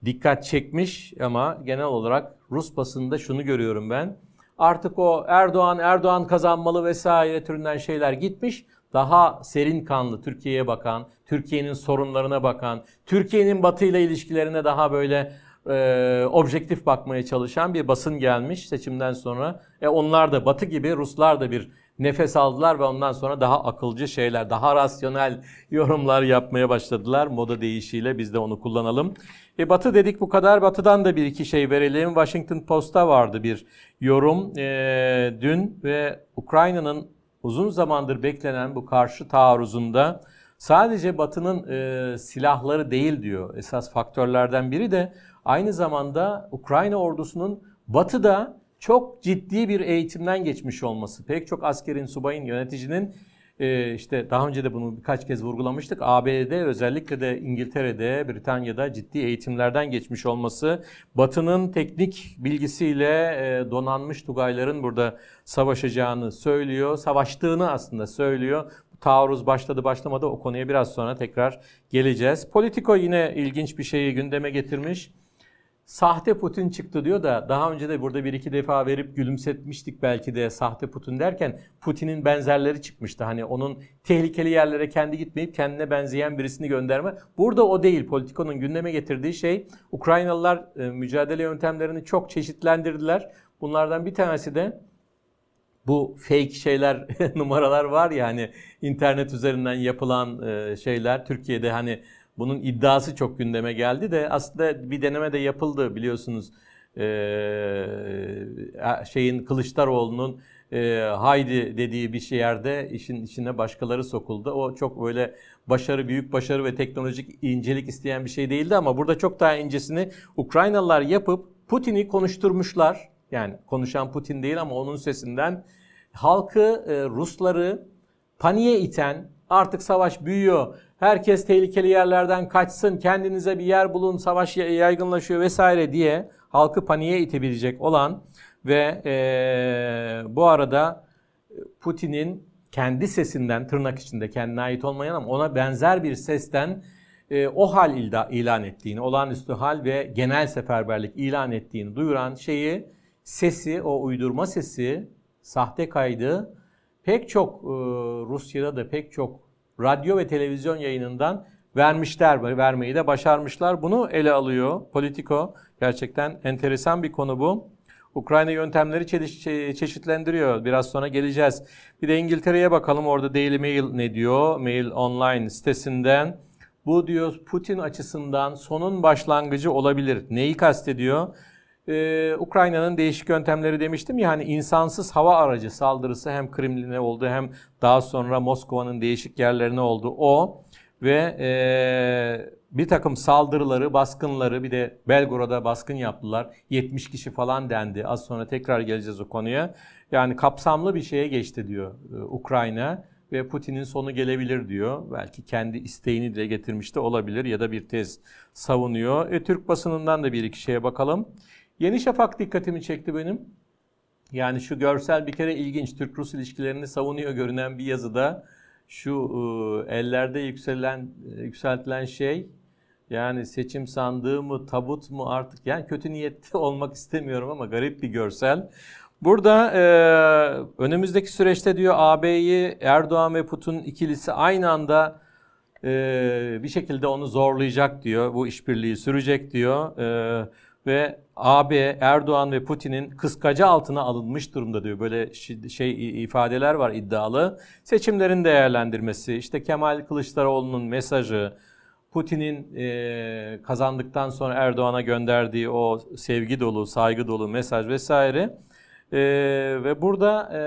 dikkat çekmiş ama genel olarak Rus basında şunu görüyorum ben. Artık o Erdoğan Erdoğan kazanmalı vesaire türünden şeyler gitmiş. Daha serin kanlı Türkiye'ye bakan, Türkiye'nin sorunlarına bakan, Türkiye'nin Batı ile ilişkilerine daha böyle e, objektif bakmaya çalışan bir basın gelmiş seçimden sonra. E onlar da Batı gibi Ruslar da bir nefes aldılar ve ondan sonra daha akılcı şeyler, daha rasyonel yorumlar yapmaya başladılar. Moda değişiyle biz de onu kullanalım. E, Batı dedik bu kadar. Batı'dan da bir iki şey verelim. Washington Post'ta vardı bir yorum e, dün ve Ukrayna'nın uzun zamandır beklenen bu karşı taarruzunda sadece Batı'nın e, silahları değil diyor. Esas faktörlerden biri de aynı zamanda Ukrayna ordusunun Batı'da çok ciddi bir eğitimden geçmiş olması. Pek çok askerin, subayın, yöneticinin e, işte daha önce de bunu birkaç kez vurgulamıştık. ABD'de özellikle de İngiltere'de, Britanya'da ciddi eğitimlerden geçmiş olması, Batı'nın teknik bilgisiyle e, donanmış Tugayların burada savaşacağını söylüyor, savaştığını aslında söylüyor. Taarruz başladı başlamadı o konuya biraz sonra tekrar geleceğiz. Politico yine ilginç bir şeyi gündeme getirmiş. Sahte Putin çıktı diyor da daha önce de burada bir iki defa verip gülümsetmiştik belki de sahte Putin derken Putin'in benzerleri çıkmıştı. Hani onun tehlikeli yerlere kendi gitmeyip kendine benzeyen birisini gönderme. Burada o değil. Politiko'nun gündeme getirdiği şey Ukraynalılar e, mücadele yöntemlerini çok çeşitlendirdiler. Bunlardan bir tanesi de bu fake şeyler, numaralar var ya hani internet üzerinden yapılan e, şeyler Türkiye'de hani bunun iddiası çok gündeme geldi de aslında bir deneme de yapıldı biliyorsunuz. Ee, şeyin Kılıçdaroğlu'nun e, haydi dediği bir şey yerde işin içine başkaları sokuldu. O çok böyle başarı, büyük başarı ve teknolojik incelik isteyen bir şey değildi ama burada çok daha incesini Ukraynalılar yapıp Putin'i konuşturmuşlar. Yani konuşan Putin değil ama onun sesinden halkı, e, Rusları paniğe iten, artık savaş büyüyor, herkes tehlikeli yerlerden kaçsın, kendinize bir yer bulun, savaş yaygınlaşıyor vesaire diye halkı paniğe itebilecek olan ve e, bu arada Putin'in kendi sesinden tırnak içinde kendine ait olmayan ama ona benzer bir sesten e, o hal ilan ettiğini, olağanüstü hal ve genel seferberlik ilan ettiğini duyuran şeyi, sesi, o uydurma sesi, sahte kaydı pek çok e, Rusya'da da pek çok radyo ve televizyon yayınından vermişler, vermeyi de başarmışlar. Bunu ele alıyor Politico. Gerçekten enteresan bir konu bu. Ukrayna yöntemleri çeşitlendiriyor. Biraz sonra geleceğiz. Bir de İngiltere'ye bakalım. Orada Daily Mail ne diyor? Mail Online sitesinden. Bu diyor Putin açısından sonun başlangıcı olabilir. Neyi kastediyor? Ee, Ukrayna'nın değişik yöntemleri demiştim ya hani insansız hava aracı saldırısı hem Kremlin'e oldu hem daha sonra Moskova'nın değişik yerlerine oldu. O ve e, bir takım saldırıları, baskınları bir de Belgorod'a baskın yaptılar. 70 kişi falan dendi. Az sonra tekrar geleceğiz o konuya. Yani kapsamlı bir şeye geçti diyor e, Ukrayna ve Putin'in sonu gelebilir diyor. Belki kendi isteğini de getirmiş de olabilir ya da bir tez savunuyor. E, Türk basınından da bir iki şeye bakalım. Yeni Şafak dikkatimi çekti benim. Yani şu görsel bir kere ilginç. Türk-Rus ilişkilerini savunuyor görünen bir yazıda şu e, ellerde yükselen e, yükseltilen şey yani seçim sandığı mı tabut mu artık yani kötü niyetli olmak istemiyorum ama garip bir görsel. Burada e, önümüzdeki süreçte diyor AB'yi Erdoğan ve Putin ikilisi aynı anda e, bir şekilde onu zorlayacak diyor. Bu işbirliği sürecek diyor. E, ve AB, Erdoğan ve Putin'in kıskacı altına alınmış durumda diyor. Böyle şey ifadeler var iddialı. Seçimlerin değerlendirmesi, işte Kemal Kılıçdaroğlu'nun mesajı, Putin'in e, kazandıktan sonra Erdoğan'a gönderdiği o sevgi dolu, saygı dolu mesaj vesaire. E, ve burada e,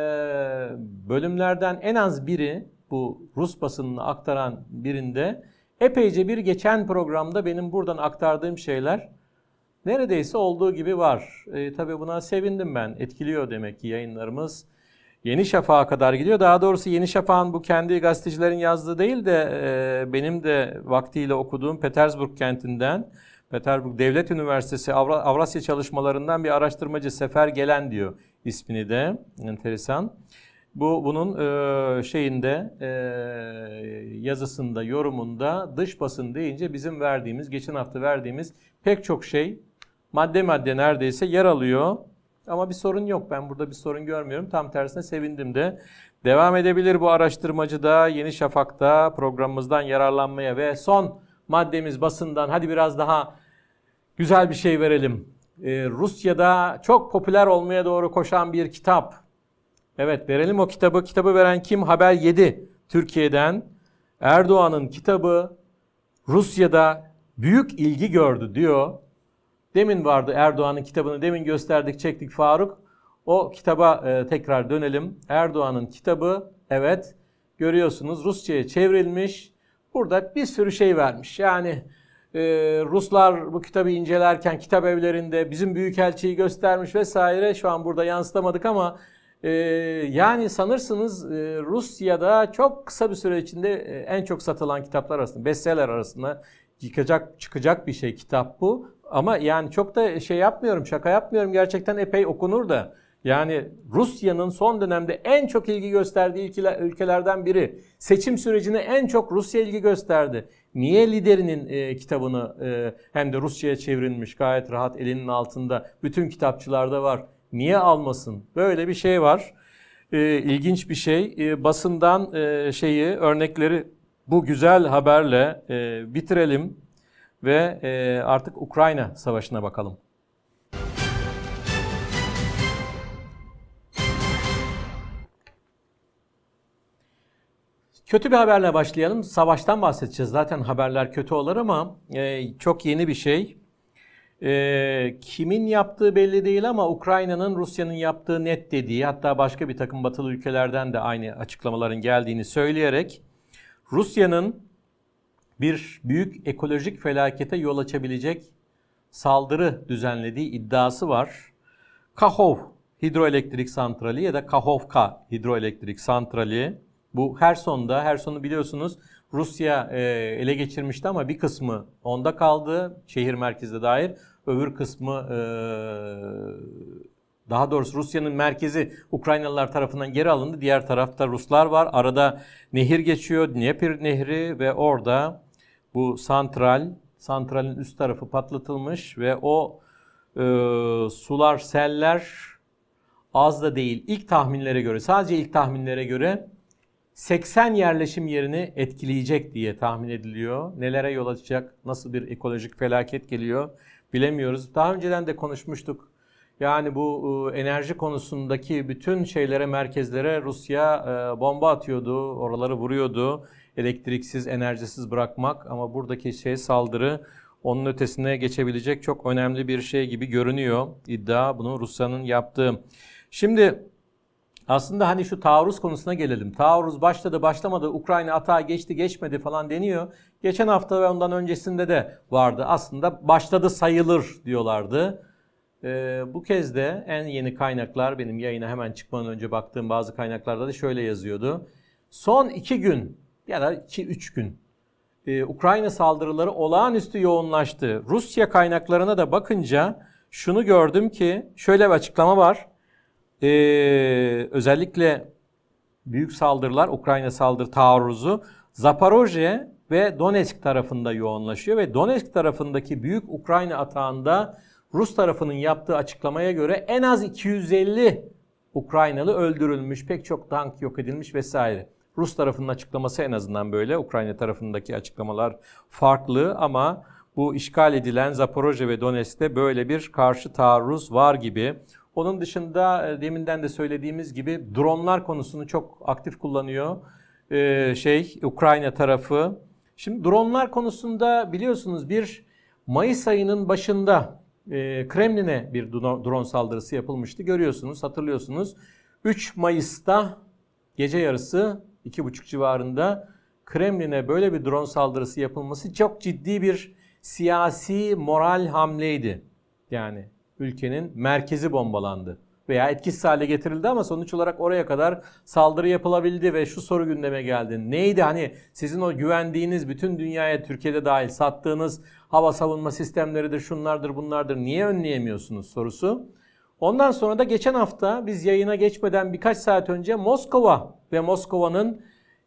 bölümlerden en az biri bu Rus basınını aktaran birinde epeyce bir geçen programda benim buradan aktardığım şeyler neredeyse olduğu gibi var. E, tabii buna sevindim ben. Etkiliyor demek ki yayınlarımız. Yeni Şafak'a kadar gidiyor. Daha doğrusu Yeni Şafak'ın bu kendi gazetecilerin yazdığı değil de e, benim de vaktiyle okuduğum Petersburg kentinden, Petersburg Devlet Üniversitesi Avra, Avrasya çalışmalarından bir araştırmacı Sefer Gelen diyor ismini de. Enteresan. Bu bunun e, şeyinde e, yazısında, yorumunda dış basın deyince bizim verdiğimiz, geçen hafta verdiğimiz pek çok şey madde madde neredeyse yer alıyor. Ama bir sorun yok. Ben burada bir sorun görmüyorum. Tam tersine sevindim de. Devam edebilir bu araştırmacı da Yeni Şafak'ta programımızdan yararlanmaya ve son maddemiz basından hadi biraz daha güzel bir şey verelim. Ee, Rusya'da çok popüler olmaya doğru koşan bir kitap. Evet verelim o kitabı. Kitabı veren kim? Haber 7 Türkiye'den. Erdoğan'ın kitabı Rusya'da büyük ilgi gördü diyor. Demin vardı Erdoğan'ın kitabını demin gösterdik çektik Faruk. O kitaba e, tekrar dönelim. Erdoğan'ın kitabı evet görüyorsunuz Rusça'ya çevrilmiş. Burada bir sürü şey vermiş. Yani e, Ruslar bu kitabı incelerken kitap evlerinde bizim büyükelçiyi göstermiş vesaire. Şu an burada yansıtamadık ama e, yani sanırsınız e, Rusya'da çok kısa bir süre içinde e, en çok satılan kitaplar arasında, bestseller arasında yıkacak çıkacak bir şey kitap bu. Ama yani çok da şey yapmıyorum, şaka yapmıyorum. Gerçekten epey okunur da. Yani Rusya'nın son dönemde en çok ilgi gösterdiği ülkelerden biri. Seçim sürecine en çok Rusya ilgi gösterdi. Niye liderinin e, kitabını e, hem de Rusya'ya çevrilmiş gayet rahat elinin altında bütün kitapçılarda var. Niye almasın? Böyle bir şey var. E, ilginç bir şey. E, basından e, şeyi örnekleri bu güzel haberle e, bitirelim ve e, artık Ukrayna savaşına bakalım. Kötü bir haberle başlayalım. Savaştan bahsedeceğiz. Zaten haberler kötü olur ama e, çok yeni bir şey. E, kimin yaptığı belli değil ama Ukrayna'nın Rusya'nın yaptığı net dediği hatta başka bir takım batılı ülkelerden de aynı açıklamaların geldiğini söyleyerek Rusya'nın bir büyük ekolojik felakete yol açabilecek saldırı düzenlediği iddiası var. Kahov hidroelektrik santrali ya da Kahovka hidroelektrik santrali bu Herson'da, Herson'u biliyorsunuz Rusya e, ele geçirmişti ama bir kısmı onda kaldı şehir merkezine dair. Öbür kısmı e, daha doğrusu Rusya'nın merkezi Ukraynalılar tarafından geri alındı. Diğer tarafta Ruslar var. Arada nehir geçiyor. Dnieper Nehri ve orada bu santral, santralin üst tarafı patlatılmış ve o e, sular, seller az da değil. İlk tahminlere göre, sadece ilk tahminlere göre 80 yerleşim yerini etkileyecek diye tahmin ediliyor. Nelere yol açacak, nasıl bir ekolojik felaket geliyor bilemiyoruz. Daha önceden de konuşmuştuk. Yani bu e, enerji konusundaki bütün şeylere, merkezlere Rusya e, bomba atıyordu, oraları vuruyordu. Elektriksiz, enerjisiz bırakmak ama buradaki şey saldırı onun ötesine geçebilecek çok önemli bir şey gibi görünüyor. İddia bunu Rusya'nın yaptığı. Şimdi aslında hani şu taarruz konusuna gelelim. Taarruz başladı başlamadı, Ukrayna atağa geçti geçmedi falan deniyor. Geçen hafta ve ondan öncesinde de vardı. Aslında başladı sayılır diyorlardı. Ee, bu kez de en yeni kaynaklar benim yayına hemen çıkmadan önce baktığım bazı kaynaklarda da şöyle yazıyordu. Son iki gün ya da iki üç gün e, Ukrayna saldırıları olağanüstü yoğunlaştı. Rusya kaynaklarına da bakınca şunu gördüm ki şöyle bir açıklama var e, özellikle büyük saldırılar, Ukrayna saldırı taarruzu Zaporojye ve Donetsk tarafında yoğunlaşıyor ve Donetsk tarafındaki büyük Ukrayna atağında Rus tarafının yaptığı açıklamaya göre en az 250 Ukraynalı öldürülmüş, pek çok tank yok edilmiş vesaire. Rus tarafının açıklaması en azından böyle. Ukrayna tarafındaki açıklamalar farklı ama bu işgal edilen Zaporojye ve Donetsk'te böyle bir karşı taarruz var gibi. Onun dışında e, deminden de söylediğimiz gibi dronlar konusunu çok aktif kullanıyor. Ee, şey Ukrayna tarafı. Şimdi dronlar konusunda biliyorsunuz bir Mayıs ayının başında e, Kremlin'e bir drone saldırısı yapılmıştı. Görüyorsunuz, hatırlıyorsunuz. 3 Mayıs'ta gece yarısı 2.30 civarında Kremlin'e böyle bir drone saldırısı yapılması çok ciddi bir siyasi moral hamleydi. Yani ülkenin merkezi bombalandı veya etkisiz hale getirildi ama sonuç olarak oraya kadar saldırı yapılabildi ve şu soru gündeme geldi. Neydi hani sizin o güvendiğiniz bütün dünyaya Türkiye'de dahil sattığınız hava savunma sistemleridir, şunlardır, bunlardır niye önleyemiyorsunuz sorusu. Ondan sonra da geçen hafta biz yayına geçmeden birkaç saat önce Moskova ve Moskova'nın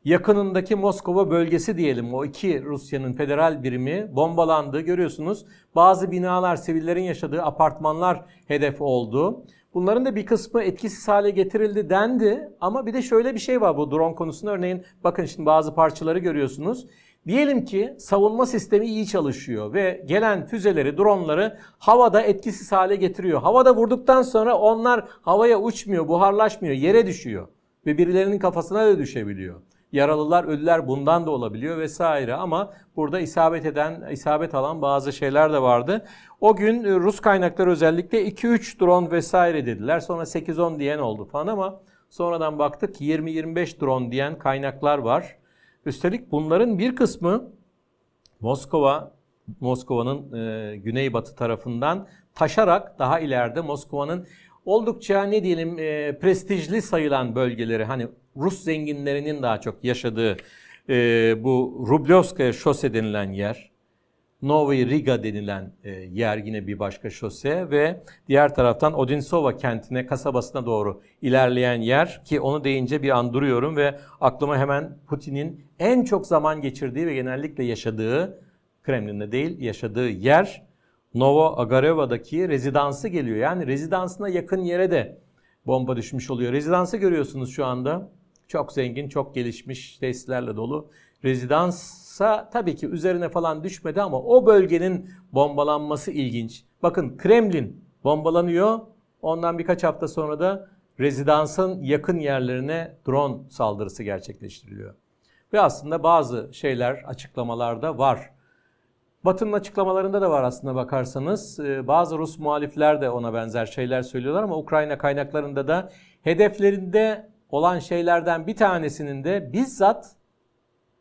yakınındaki Moskova bölgesi diyelim o iki Rusya'nın federal birimi bombalandı görüyorsunuz. Bazı binalar, sivillerin yaşadığı apartmanlar hedef oldu. Bunların da bir kısmı etkisiz hale getirildi dendi ama bir de şöyle bir şey var bu drone konusunda örneğin bakın şimdi bazı parçaları görüyorsunuz. Diyelim ki savunma sistemi iyi çalışıyor ve gelen füzeleri, dronları havada etkisiz hale getiriyor. Havada vurduktan sonra onlar havaya uçmuyor, buharlaşmıyor, yere düşüyor ve birilerinin kafasına da düşebiliyor. Yaralılar, ölüler bundan da olabiliyor vesaire ama burada isabet eden, isabet alan bazı şeyler de vardı. O gün e, Rus kaynaklar özellikle 2-3 drone vesaire dediler. Sonra 8-10 diyen oldu falan ama sonradan baktık 20-25 drone diyen kaynaklar var. Üstelik bunların bir kısmı Moskova, Moskova'nın e, güneybatı tarafından taşarak daha ileride Moskova'nın oldukça ne diyelim e, prestijli sayılan bölgeleri hani Rus zenginlerinin daha çok yaşadığı e, bu Rublevskaya şose denilen yer Novi Riga denilen e, yer yine bir başka şose ve diğer taraftan Odinsova kentine, kasabasına doğru ilerleyen yer ki onu deyince bir an duruyorum ve aklıma hemen Putin'in en çok zaman geçirdiği ve genellikle yaşadığı, Kremlin'de değil yaşadığı yer Novo Agareva'daki rezidansı geliyor. Yani rezidansına yakın yere de bomba düşmüş oluyor. Rezidansı görüyorsunuz şu anda. Çok zengin, çok gelişmiş tesislerle dolu. Rezidansa tabii ki üzerine falan düşmedi ama o bölgenin bombalanması ilginç. Bakın Kremlin bombalanıyor. Ondan birkaç hafta sonra da rezidansın yakın yerlerine drone saldırısı gerçekleştiriliyor. Ve aslında bazı şeyler açıklamalarda var. Batı'nın açıklamalarında da var aslında bakarsanız. Ee, bazı Rus muhalifler de ona benzer şeyler söylüyorlar ama Ukrayna kaynaklarında da hedeflerinde olan şeylerden bir tanesinin de bizzat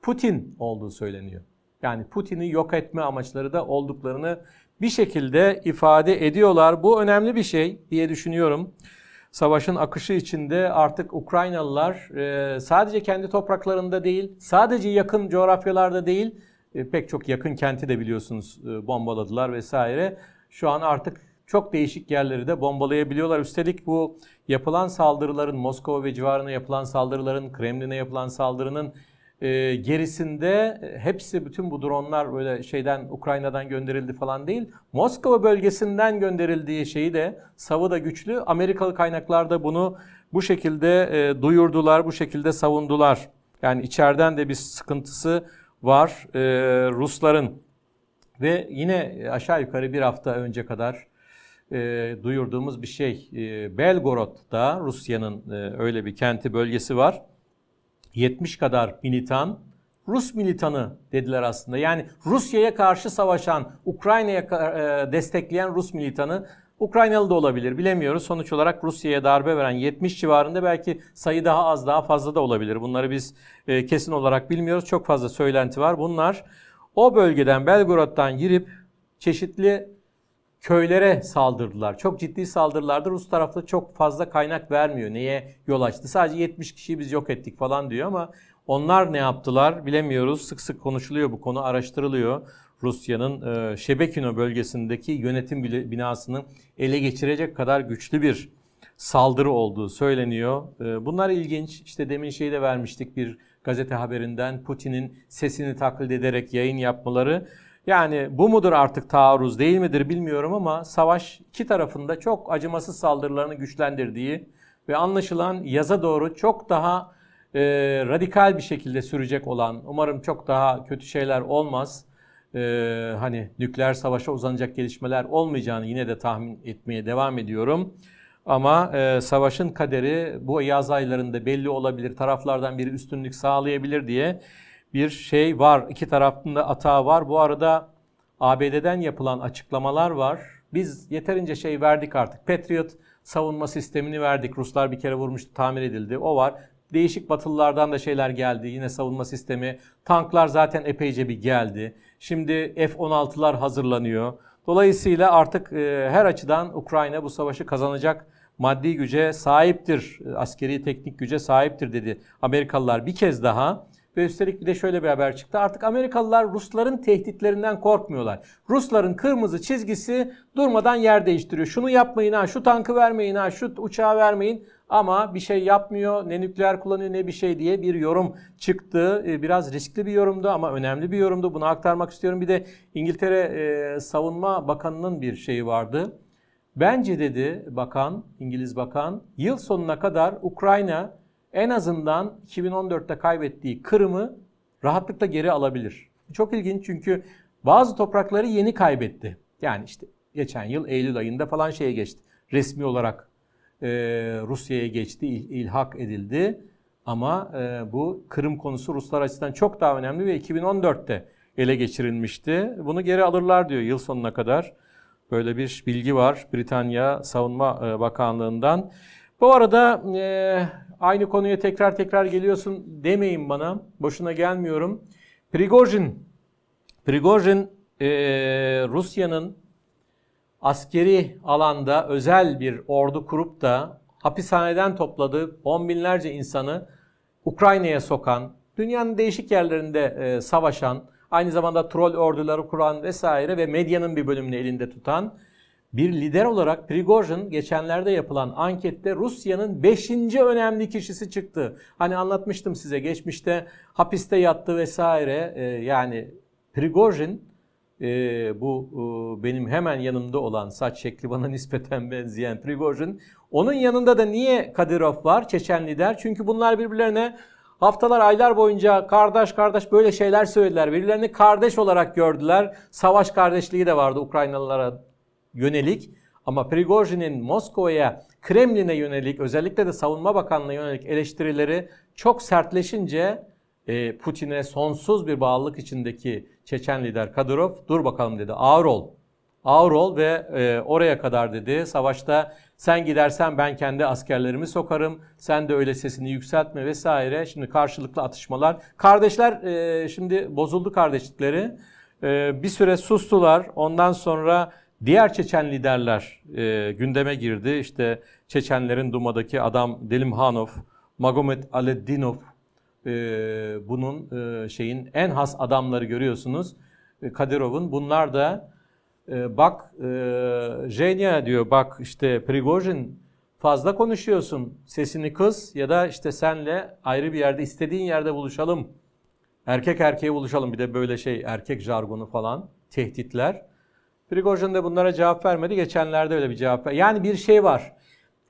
Putin olduğu söyleniyor. Yani Putin'i yok etme amaçları da olduklarını bir şekilde ifade ediyorlar. Bu önemli bir şey diye düşünüyorum. Savaşın akışı içinde artık Ukraynalılar e, sadece kendi topraklarında değil, sadece yakın coğrafyalarda değil, e, pek çok yakın kenti de biliyorsunuz e, bombaladılar vesaire. Şu an artık çok değişik yerleri de bombalayabiliyorlar. Üstelik bu yapılan saldırıların, Moskova ve civarına yapılan saldırıların, Kremlin'e yapılan saldırının e, gerisinde hepsi bütün bu dronlar böyle şeyden Ukrayna'dan gönderildi falan değil. Moskova bölgesinden gönderildiği şeyi de savı da güçlü. Amerikalı kaynaklar da bunu bu şekilde duyurdular, bu şekilde savundular. Yani içeriden de bir sıkıntısı var e, Rusların. Ve yine aşağı yukarı bir hafta önce kadar e, duyurduğumuz bir şey. E, Belgorod'da Rusya'nın e, öyle bir kenti bölgesi var. 70 kadar militan Rus militanı dediler aslında. Yani Rusya'ya karşı savaşan, Ukrayna'ya e, destekleyen Rus militanı Ukraynalı da olabilir bilemiyoruz. Sonuç olarak Rusya'ya darbe veren 70 civarında belki sayı daha az daha fazla da olabilir. Bunları biz e, kesin olarak bilmiyoruz. Çok fazla söylenti var. Bunlar o bölgeden Belgorod'dan girip çeşitli köylere saldırdılar. Çok ciddi saldırılardı. Rus tarafta çok fazla kaynak vermiyor. Neye yol açtı? Sadece 70 kişiyi biz yok ettik falan diyor ama onlar ne yaptılar bilemiyoruz. Sık sık konuşuluyor bu konu, araştırılıyor. Rusya'nın e, Şebekino bölgesindeki yönetim binasını ele geçirecek kadar güçlü bir saldırı olduğu söyleniyor. E, bunlar ilginç. İşte demin şeyi de vermiştik bir gazete haberinden Putin'in sesini taklit ederek yayın yapmaları. Yani bu mudur artık taarruz değil midir bilmiyorum ama savaş iki tarafında çok acımasız saldırılarını güçlendirdiği ve anlaşılan yaza doğru çok daha e, radikal bir şekilde sürecek olan, umarım çok daha kötü şeyler olmaz, e, hani nükleer savaşa uzanacak gelişmeler olmayacağını yine de tahmin etmeye devam ediyorum. Ama e, savaşın kaderi bu yaz aylarında belli olabilir, taraflardan biri üstünlük sağlayabilir diye bir şey var. İki tarafında atağı var. Bu arada ABD'den yapılan açıklamalar var. Biz yeterince şey verdik artık. Patriot savunma sistemini verdik. Ruslar bir kere vurmuştu, tamir edildi. O var. Değişik batılılardan da şeyler geldi. Yine savunma sistemi. Tanklar zaten epeyce bir geldi. Şimdi F-16'lar hazırlanıyor. Dolayısıyla artık e, her açıdan Ukrayna bu savaşı kazanacak maddi güce sahiptir. Askeri teknik güce sahiptir dedi Amerikalılar bir kez daha. Ve üstelik bir de şöyle bir haber çıktı. Artık Amerikalılar Rusların tehditlerinden korkmuyorlar. Rusların kırmızı çizgisi durmadan yer değiştiriyor. Şunu yapmayın ha, şu tankı vermeyin ha, şu uçağı vermeyin. Ama bir şey yapmıyor, ne nükleer kullanıyor ne bir şey diye bir yorum çıktı. Ee, biraz riskli bir yorumdu ama önemli bir yorumdu. Bunu aktarmak istiyorum. Bir de İngiltere e, Savunma Bakanı'nın bir şeyi vardı. Bence dedi bakan, İngiliz bakan, yıl sonuna kadar Ukrayna en azından 2014'te kaybettiği Kırım'ı rahatlıkla geri alabilir. Çok ilginç çünkü bazı toprakları yeni kaybetti. Yani işte geçen yıl Eylül ayında falan şeye geçti. Resmi olarak e, Rusya'ya geçti, il, ilhak edildi. Ama e, bu Kırım konusu Ruslar açısından çok daha önemli ve 2014'te ele geçirilmişti. Bunu geri alırlar diyor yıl sonuna kadar. Böyle bir bilgi var Britanya Savunma e, Bakanlığı'ndan. Bu arada aynı konuya tekrar tekrar geliyorsun demeyin bana. Boşuna gelmiyorum. Prigojin, Prigojin Rusya'nın askeri alanda özel bir ordu kurup da hapishaneden topladığı on binlerce insanı Ukrayna'ya sokan, dünyanın değişik yerlerinde e, savaşan, aynı zamanda troll orduları kuran vesaire ve medyanın bir bölümünü elinde tutan bir lider olarak Prigojin geçenlerde yapılan ankette Rusya'nın 5. önemli kişisi çıktı. Hani anlatmıştım size geçmişte hapiste yattı vesaire. Ee, yani Prigojin e, bu e, benim hemen yanımda olan saç şekli bana nispeten benzeyen Prigojin. Onun yanında da niye Kadyrov var Çeçen lider? Çünkü bunlar birbirlerine haftalar aylar boyunca kardeş kardeş böyle şeyler söylediler. Birbirlerini kardeş olarak gördüler. Savaş kardeşliği de vardı Ukraynalılara yönelik. Ama Prigojin'in Moskova'ya, Kremlin'e yönelik özellikle de Savunma Bakanlığı'na yönelik eleştirileri çok sertleşince e, Putin'e sonsuz bir bağlılık içindeki Çeçen lider Kadyrov dur bakalım dedi ağır ol. Ağır ol ve e, oraya kadar dedi savaşta sen gidersen ben kendi askerlerimi sokarım. Sen de öyle sesini yükseltme vesaire. Şimdi karşılıklı atışmalar. Kardeşler e, şimdi bozuldu kardeşlikleri. E, bir süre sustular. Ondan sonra diğer Çeçen liderler e, gündeme girdi. İşte Çeçenlerin Duma'daki adam Delimhanov, Magomed Aleddinov e, bunun e, şeyin en has adamları görüyorsunuz. E, Kadirov'un bunlar da e, bak e, Jenya diyor bak işte Prigojin fazla konuşuyorsun sesini kız ya da işte senle ayrı bir yerde istediğin yerde buluşalım. Erkek erkeğe buluşalım bir de böyle şey erkek jargonu falan tehditler. Prigojin de bunlara cevap vermedi. Geçenlerde öyle bir cevap ver. Yani bir şey var.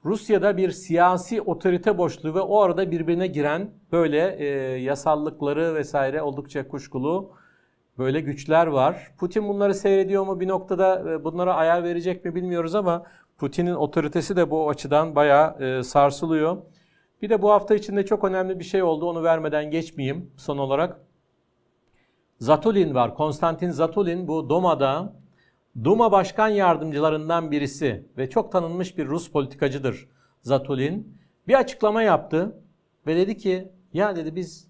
Rusya'da bir siyasi otorite boşluğu ve o arada birbirine giren böyle e, yasallıkları vesaire oldukça kuşkulu böyle güçler var. Putin bunları seyrediyor mu bir noktada e, bunlara ayar verecek mi bilmiyoruz ama Putin'in otoritesi de bu açıdan bayağı e, sarsılıyor. Bir de bu hafta içinde çok önemli bir şey oldu. Onu vermeden geçmeyeyim son olarak. Zatulin var. Konstantin Zatulin bu Doma'da Duma Başkan Yardımcılarından birisi ve çok tanınmış bir Rus politikacıdır Zatulin. Bir açıklama yaptı ve dedi ki ya dedi biz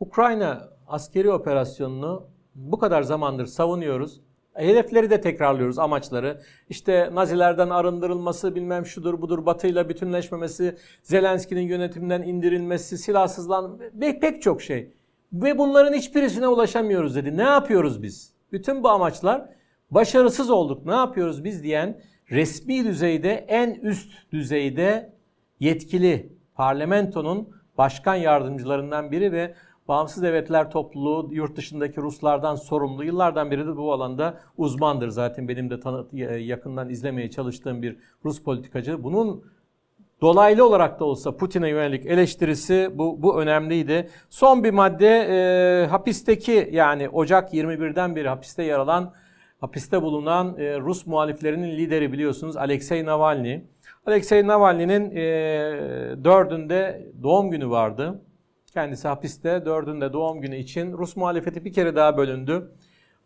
Ukrayna askeri operasyonunu bu kadar zamandır savunuyoruz. Hedefleri de tekrarlıyoruz amaçları. İşte Nazilerden arındırılması, bilmem şudur budur, Batı'yla bütünleşmemesi, Zelenski'nin yönetiminden indirilmesi, silahsızlan pek çok şey. Ve bunların hiçbirisine ulaşamıyoruz dedi. Ne yapıyoruz biz? Bütün bu amaçlar başarısız olduk. Ne yapıyoruz biz diyen resmi düzeyde en üst düzeyde yetkili parlamentonun başkan yardımcılarından biri ve Bağımsız Devletler Topluluğu yurt dışındaki Ruslardan sorumlu. Yıllardan beri de bu alanda uzmandır. Zaten benim de tanı, yakından izlemeye çalıştığım bir Rus politikacı. Bunun dolaylı olarak da olsa Putin'e yönelik eleştirisi bu, bu önemliydi. Son bir madde e, hapisteki yani Ocak 21'den beri hapiste yer alan hapiste bulunan e, Rus muhaliflerinin lideri biliyorsunuz Alexei Navalny. Alexei Navalny'nin e, dördünde doğum günü vardı. Kendisi hapiste dördünde doğum günü için Rus muhalefeti bir kere daha bölündü.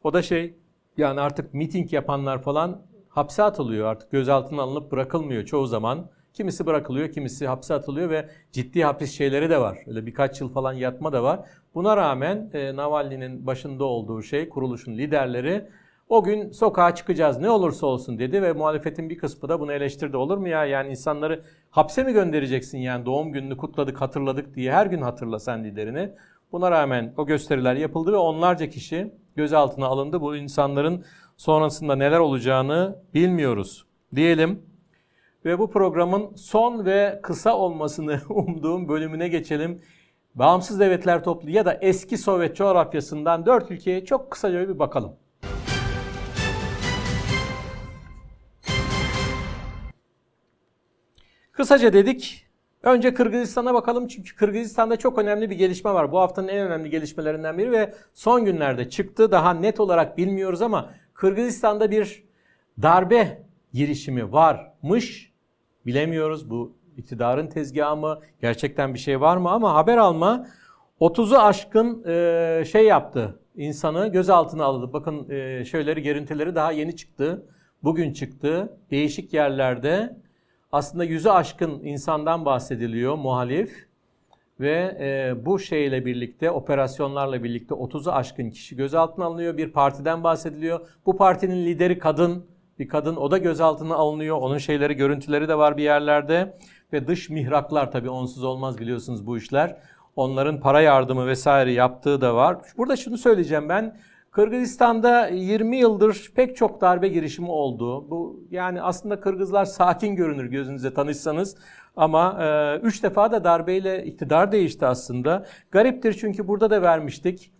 O da şey yani artık miting yapanlar falan hapse atılıyor artık gözaltına alınıp bırakılmıyor çoğu zaman. Kimisi bırakılıyor, kimisi hapse atılıyor ve ciddi hapis şeyleri de var. Öyle birkaç yıl falan yatma da var. Buna rağmen e, Navalny'nin başında olduğu şey, kuruluşun liderleri o gün sokağa çıkacağız ne olursa olsun dedi ve muhalefetin bir kısmı da bunu eleştirdi. Olur mu ya yani insanları hapse mi göndereceksin yani doğum gününü kutladık hatırladık diye her gün hatırla sen liderini. Buna rağmen o gösteriler yapıldı ve onlarca kişi gözaltına alındı. Bu insanların sonrasında neler olacağını bilmiyoruz diyelim. Ve bu programın son ve kısa olmasını umduğum bölümüne geçelim. Bağımsız Devletler Topluluğu ya da eski Sovyet coğrafyasından dört ülkeye çok kısaca bir bakalım. Kısaca dedik. Önce Kırgızistan'a bakalım çünkü Kırgızistan'da çok önemli bir gelişme var. Bu haftanın en önemli gelişmelerinden biri ve son günlerde çıktı. Daha net olarak bilmiyoruz ama Kırgızistan'da bir darbe girişimi varmış. Bilemiyoruz bu iktidarın tezgahı mı, gerçekten bir şey var mı ama haber alma 30'u aşkın e, şey yaptı. insanı gözaltına aldı. Bakın e, şöyleri, görüntüleri daha yeni çıktı. Bugün çıktı. Değişik yerlerde aslında yüzü aşkın insandan bahsediliyor muhalif ve e, bu şeyle birlikte operasyonlarla birlikte 30'u aşkın kişi gözaltına alınıyor. Bir partiden bahsediliyor. Bu partinin lideri kadın. Bir kadın o da gözaltına alınıyor. Onun şeyleri görüntüleri de var bir yerlerde ve dış mihraklar tabii onsuz olmaz biliyorsunuz bu işler. Onların para yardımı vesaire yaptığı da var. Burada şunu söyleyeceğim ben. Kırgızistan'da 20 yıldır pek çok darbe girişimi oldu. Bu yani aslında Kırgızlar sakin görünür gözünüze tanışsanız ama 3 e, defa da darbeyle iktidar değişti aslında. Gariptir çünkü burada da vermiştik.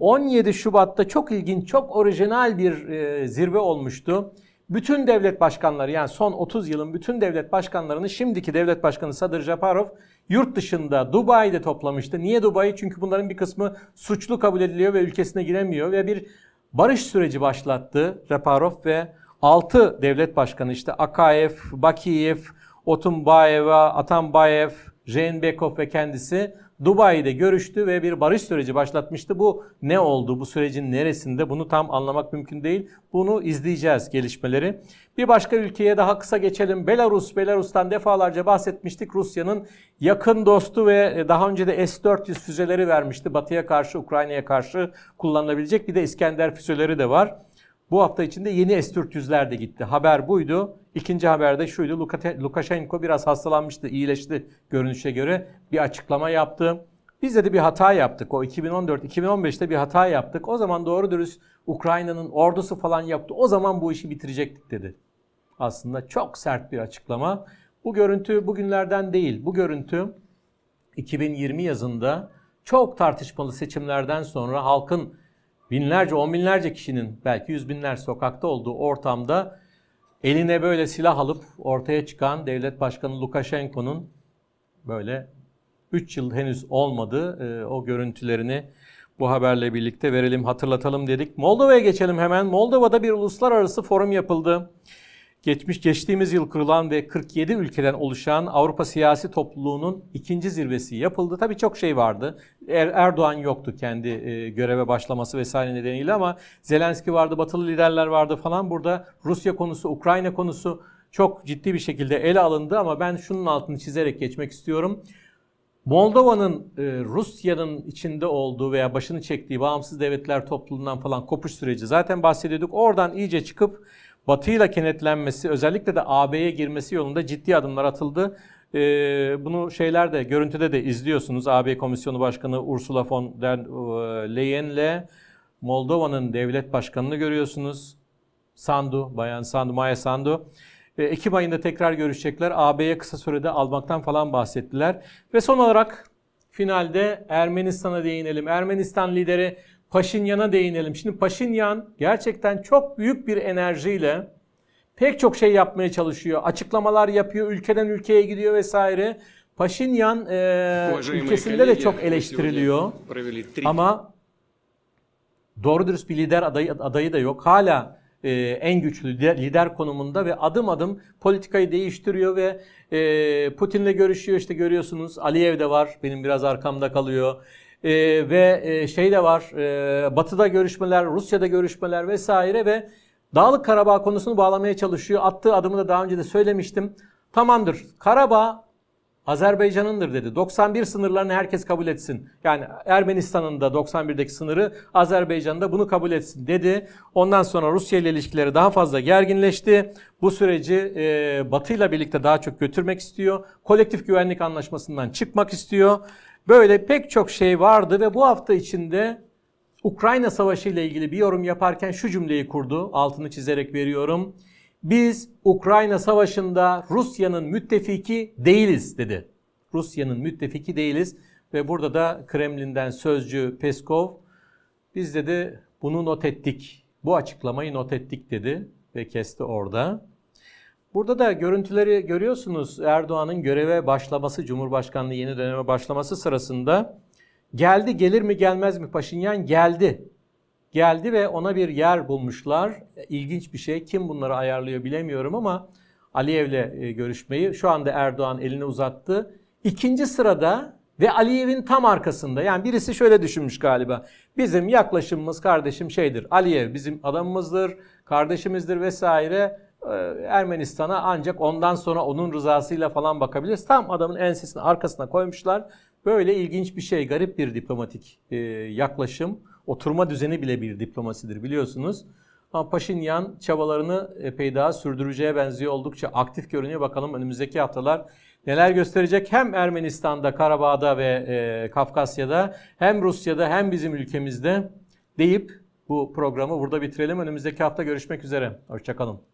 17 e, Şubat'ta çok ilginç, çok orijinal bir e, zirve olmuştu. Bütün devlet başkanları yani son 30 yılın bütün devlet başkanlarını şimdiki devlet başkanı Sadır Japarov yurt dışında Dubai'de toplamıştı. Niye Dubai? Çünkü bunların bir kısmı suçlu kabul ediliyor ve ülkesine giremiyor ve bir barış süreci başlattı Japarov ve 6 devlet başkanı işte Akayev, Bakiyev, Otunbayeva, Atambayev, Jeenbekov ve kendisi Dubai'de görüştü ve bir barış süreci başlatmıştı. Bu ne oldu? Bu sürecin neresinde? Bunu tam anlamak mümkün değil. Bunu izleyeceğiz gelişmeleri. Bir başka ülkeye daha kısa geçelim. Belarus. Belarus'tan defalarca bahsetmiştik. Rusya'nın yakın dostu ve daha önce de S-400 füzeleri vermişti. Batı'ya karşı, Ukrayna'ya karşı kullanılabilecek. Bir de İskender füzeleri de var. Bu hafta içinde yeni S-400'ler de gitti. Haber buydu. İkinci haber de şuydu. Lukashenko biraz hastalanmıştı, iyileşti görünüşe göre. Bir açıklama yaptı. Biz de bir hata yaptık. O 2014-2015'te bir hata yaptık. O zaman doğru dürüst Ukrayna'nın ordusu falan yaptı. O zaman bu işi bitirecektik dedi. Aslında çok sert bir açıklama. Bu görüntü bugünlerden değil. Bu görüntü 2020 yazında çok tartışmalı seçimlerden sonra halkın binlerce, on binlerce kişinin belki yüz binler sokakta olduğu ortamda eline böyle silah alıp ortaya çıkan devlet başkanı Lukashenko'nun böyle 3 yıl henüz olmadı e, o görüntülerini bu haberle birlikte verelim, hatırlatalım dedik. Moldova'ya geçelim hemen. Moldova'da bir uluslararası forum yapıldı geçmiş geçtiğimiz yıl kurulan ve 47 ülkeden oluşan Avrupa siyasi topluluğunun ikinci zirvesi yapıldı. Tabii çok şey vardı. Er Erdoğan yoktu kendi e, göreve başlaması vesaire nedeniyle ama Zelenski vardı, batılı liderler vardı falan. Burada Rusya konusu, Ukrayna konusu çok ciddi bir şekilde ele alındı ama ben şunun altını çizerek geçmek istiyorum. Moldova'nın e, Rusya'nın içinde olduğu veya başını çektiği bağımsız devletler topluluğundan falan kopuş süreci zaten bahsediyorduk. Oradan iyice çıkıp Batı ile kenetlenmesi, özellikle de AB'ye girmesi yolunda ciddi adımlar atıldı. Ee, bunu şeyler de görüntüde de izliyorsunuz. AB Komisyonu Başkanı Ursula von der e, Leyen'le Moldova'nın devlet başkanını görüyorsunuz. Sandu, Bayan Sandu, Maya Sandu. E, Ekim ayında tekrar görüşecekler. AB'ye kısa sürede almaktan falan bahsettiler. Ve son olarak finalde Ermenistan'a değinelim. Ermenistan lideri Paşinyan'a değinelim. Şimdi Paşinyan gerçekten çok büyük bir enerjiyle pek çok şey yapmaya çalışıyor. Açıklamalar yapıyor, ülkeden ülkeye gidiyor vesaire. Paşinyan e, ülkesinde de çok eleştiriliyor. Ama doğru dürüst bir lider adayı, adayı da yok. Hala e, en güçlü lider, lider konumunda ve adım adım politikayı değiştiriyor ve e, Putin'le görüşüyor. İşte görüyorsunuz Aliyev de var. Benim biraz arkamda kalıyor. E, ve e, şey de var, e, Batı'da görüşmeler, Rusya'da görüşmeler vesaire ve Dağlık Karabağ konusunu bağlamaya çalışıyor. Attığı adımı da daha önce de söylemiştim. Tamamdır, Karabağ Azerbaycan'ındır dedi. 91 sınırlarını herkes kabul etsin. Yani Ermenistan'ın da 91'deki sınırı Azerbaycan'da bunu kabul etsin dedi. Ondan sonra Rusya ile ilişkileri daha fazla gerginleşti. Bu süreci e, Batı ile birlikte daha çok götürmek istiyor. Kolektif güvenlik anlaşmasından çıkmak istiyor. Böyle pek çok şey vardı ve bu hafta içinde Ukrayna Savaşı ile ilgili bir yorum yaparken şu cümleyi kurdu. Altını çizerek veriyorum. Biz Ukrayna Savaşı'nda Rusya'nın müttefiki değiliz dedi. Rusya'nın müttefiki değiliz ve burada da Kremlin'den sözcü Peskov biz dedi bunu not ettik. Bu açıklamayı not ettik dedi ve kesti orada. Burada da görüntüleri görüyorsunuz. Erdoğan'ın göreve başlaması, Cumhurbaşkanlığı yeni döneme başlaması sırasında geldi gelir mi gelmez mi Paşinyan geldi. Geldi ve ona bir yer bulmuşlar. İlginç bir şey. Kim bunları ayarlıyor bilemiyorum ama Aliyev'le e, görüşmeyi şu anda Erdoğan elini uzattı. İkinci sırada ve Aliyev'in tam arkasında. Yani birisi şöyle düşünmüş galiba. Bizim yaklaşımımız kardeşim şeydir. Aliyev bizim adamımızdır, kardeşimizdir vesaire. Ee, Ermenistan'a ancak ondan sonra onun rızasıyla falan bakabiliriz. Tam adamın ensesini arkasına koymuşlar. Böyle ilginç bir şey, garip bir diplomatik e, yaklaşım. Oturma düzeni bile bir diplomasidir biliyorsunuz. Ama Paşinyan çabalarını epey daha sürdüreceğe benziyor. Oldukça aktif görünüyor. Bakalım önümüzdeki haftalar neler gösterecek hem Ermenistan'da, Karabağ'da ve e, Kafkasya'da hem Rusya'da hem bizim ülkemizde deyip bu programı burada bitirelim. Önümüzdeki hafta görüşmek üzere. Hoşçakalın.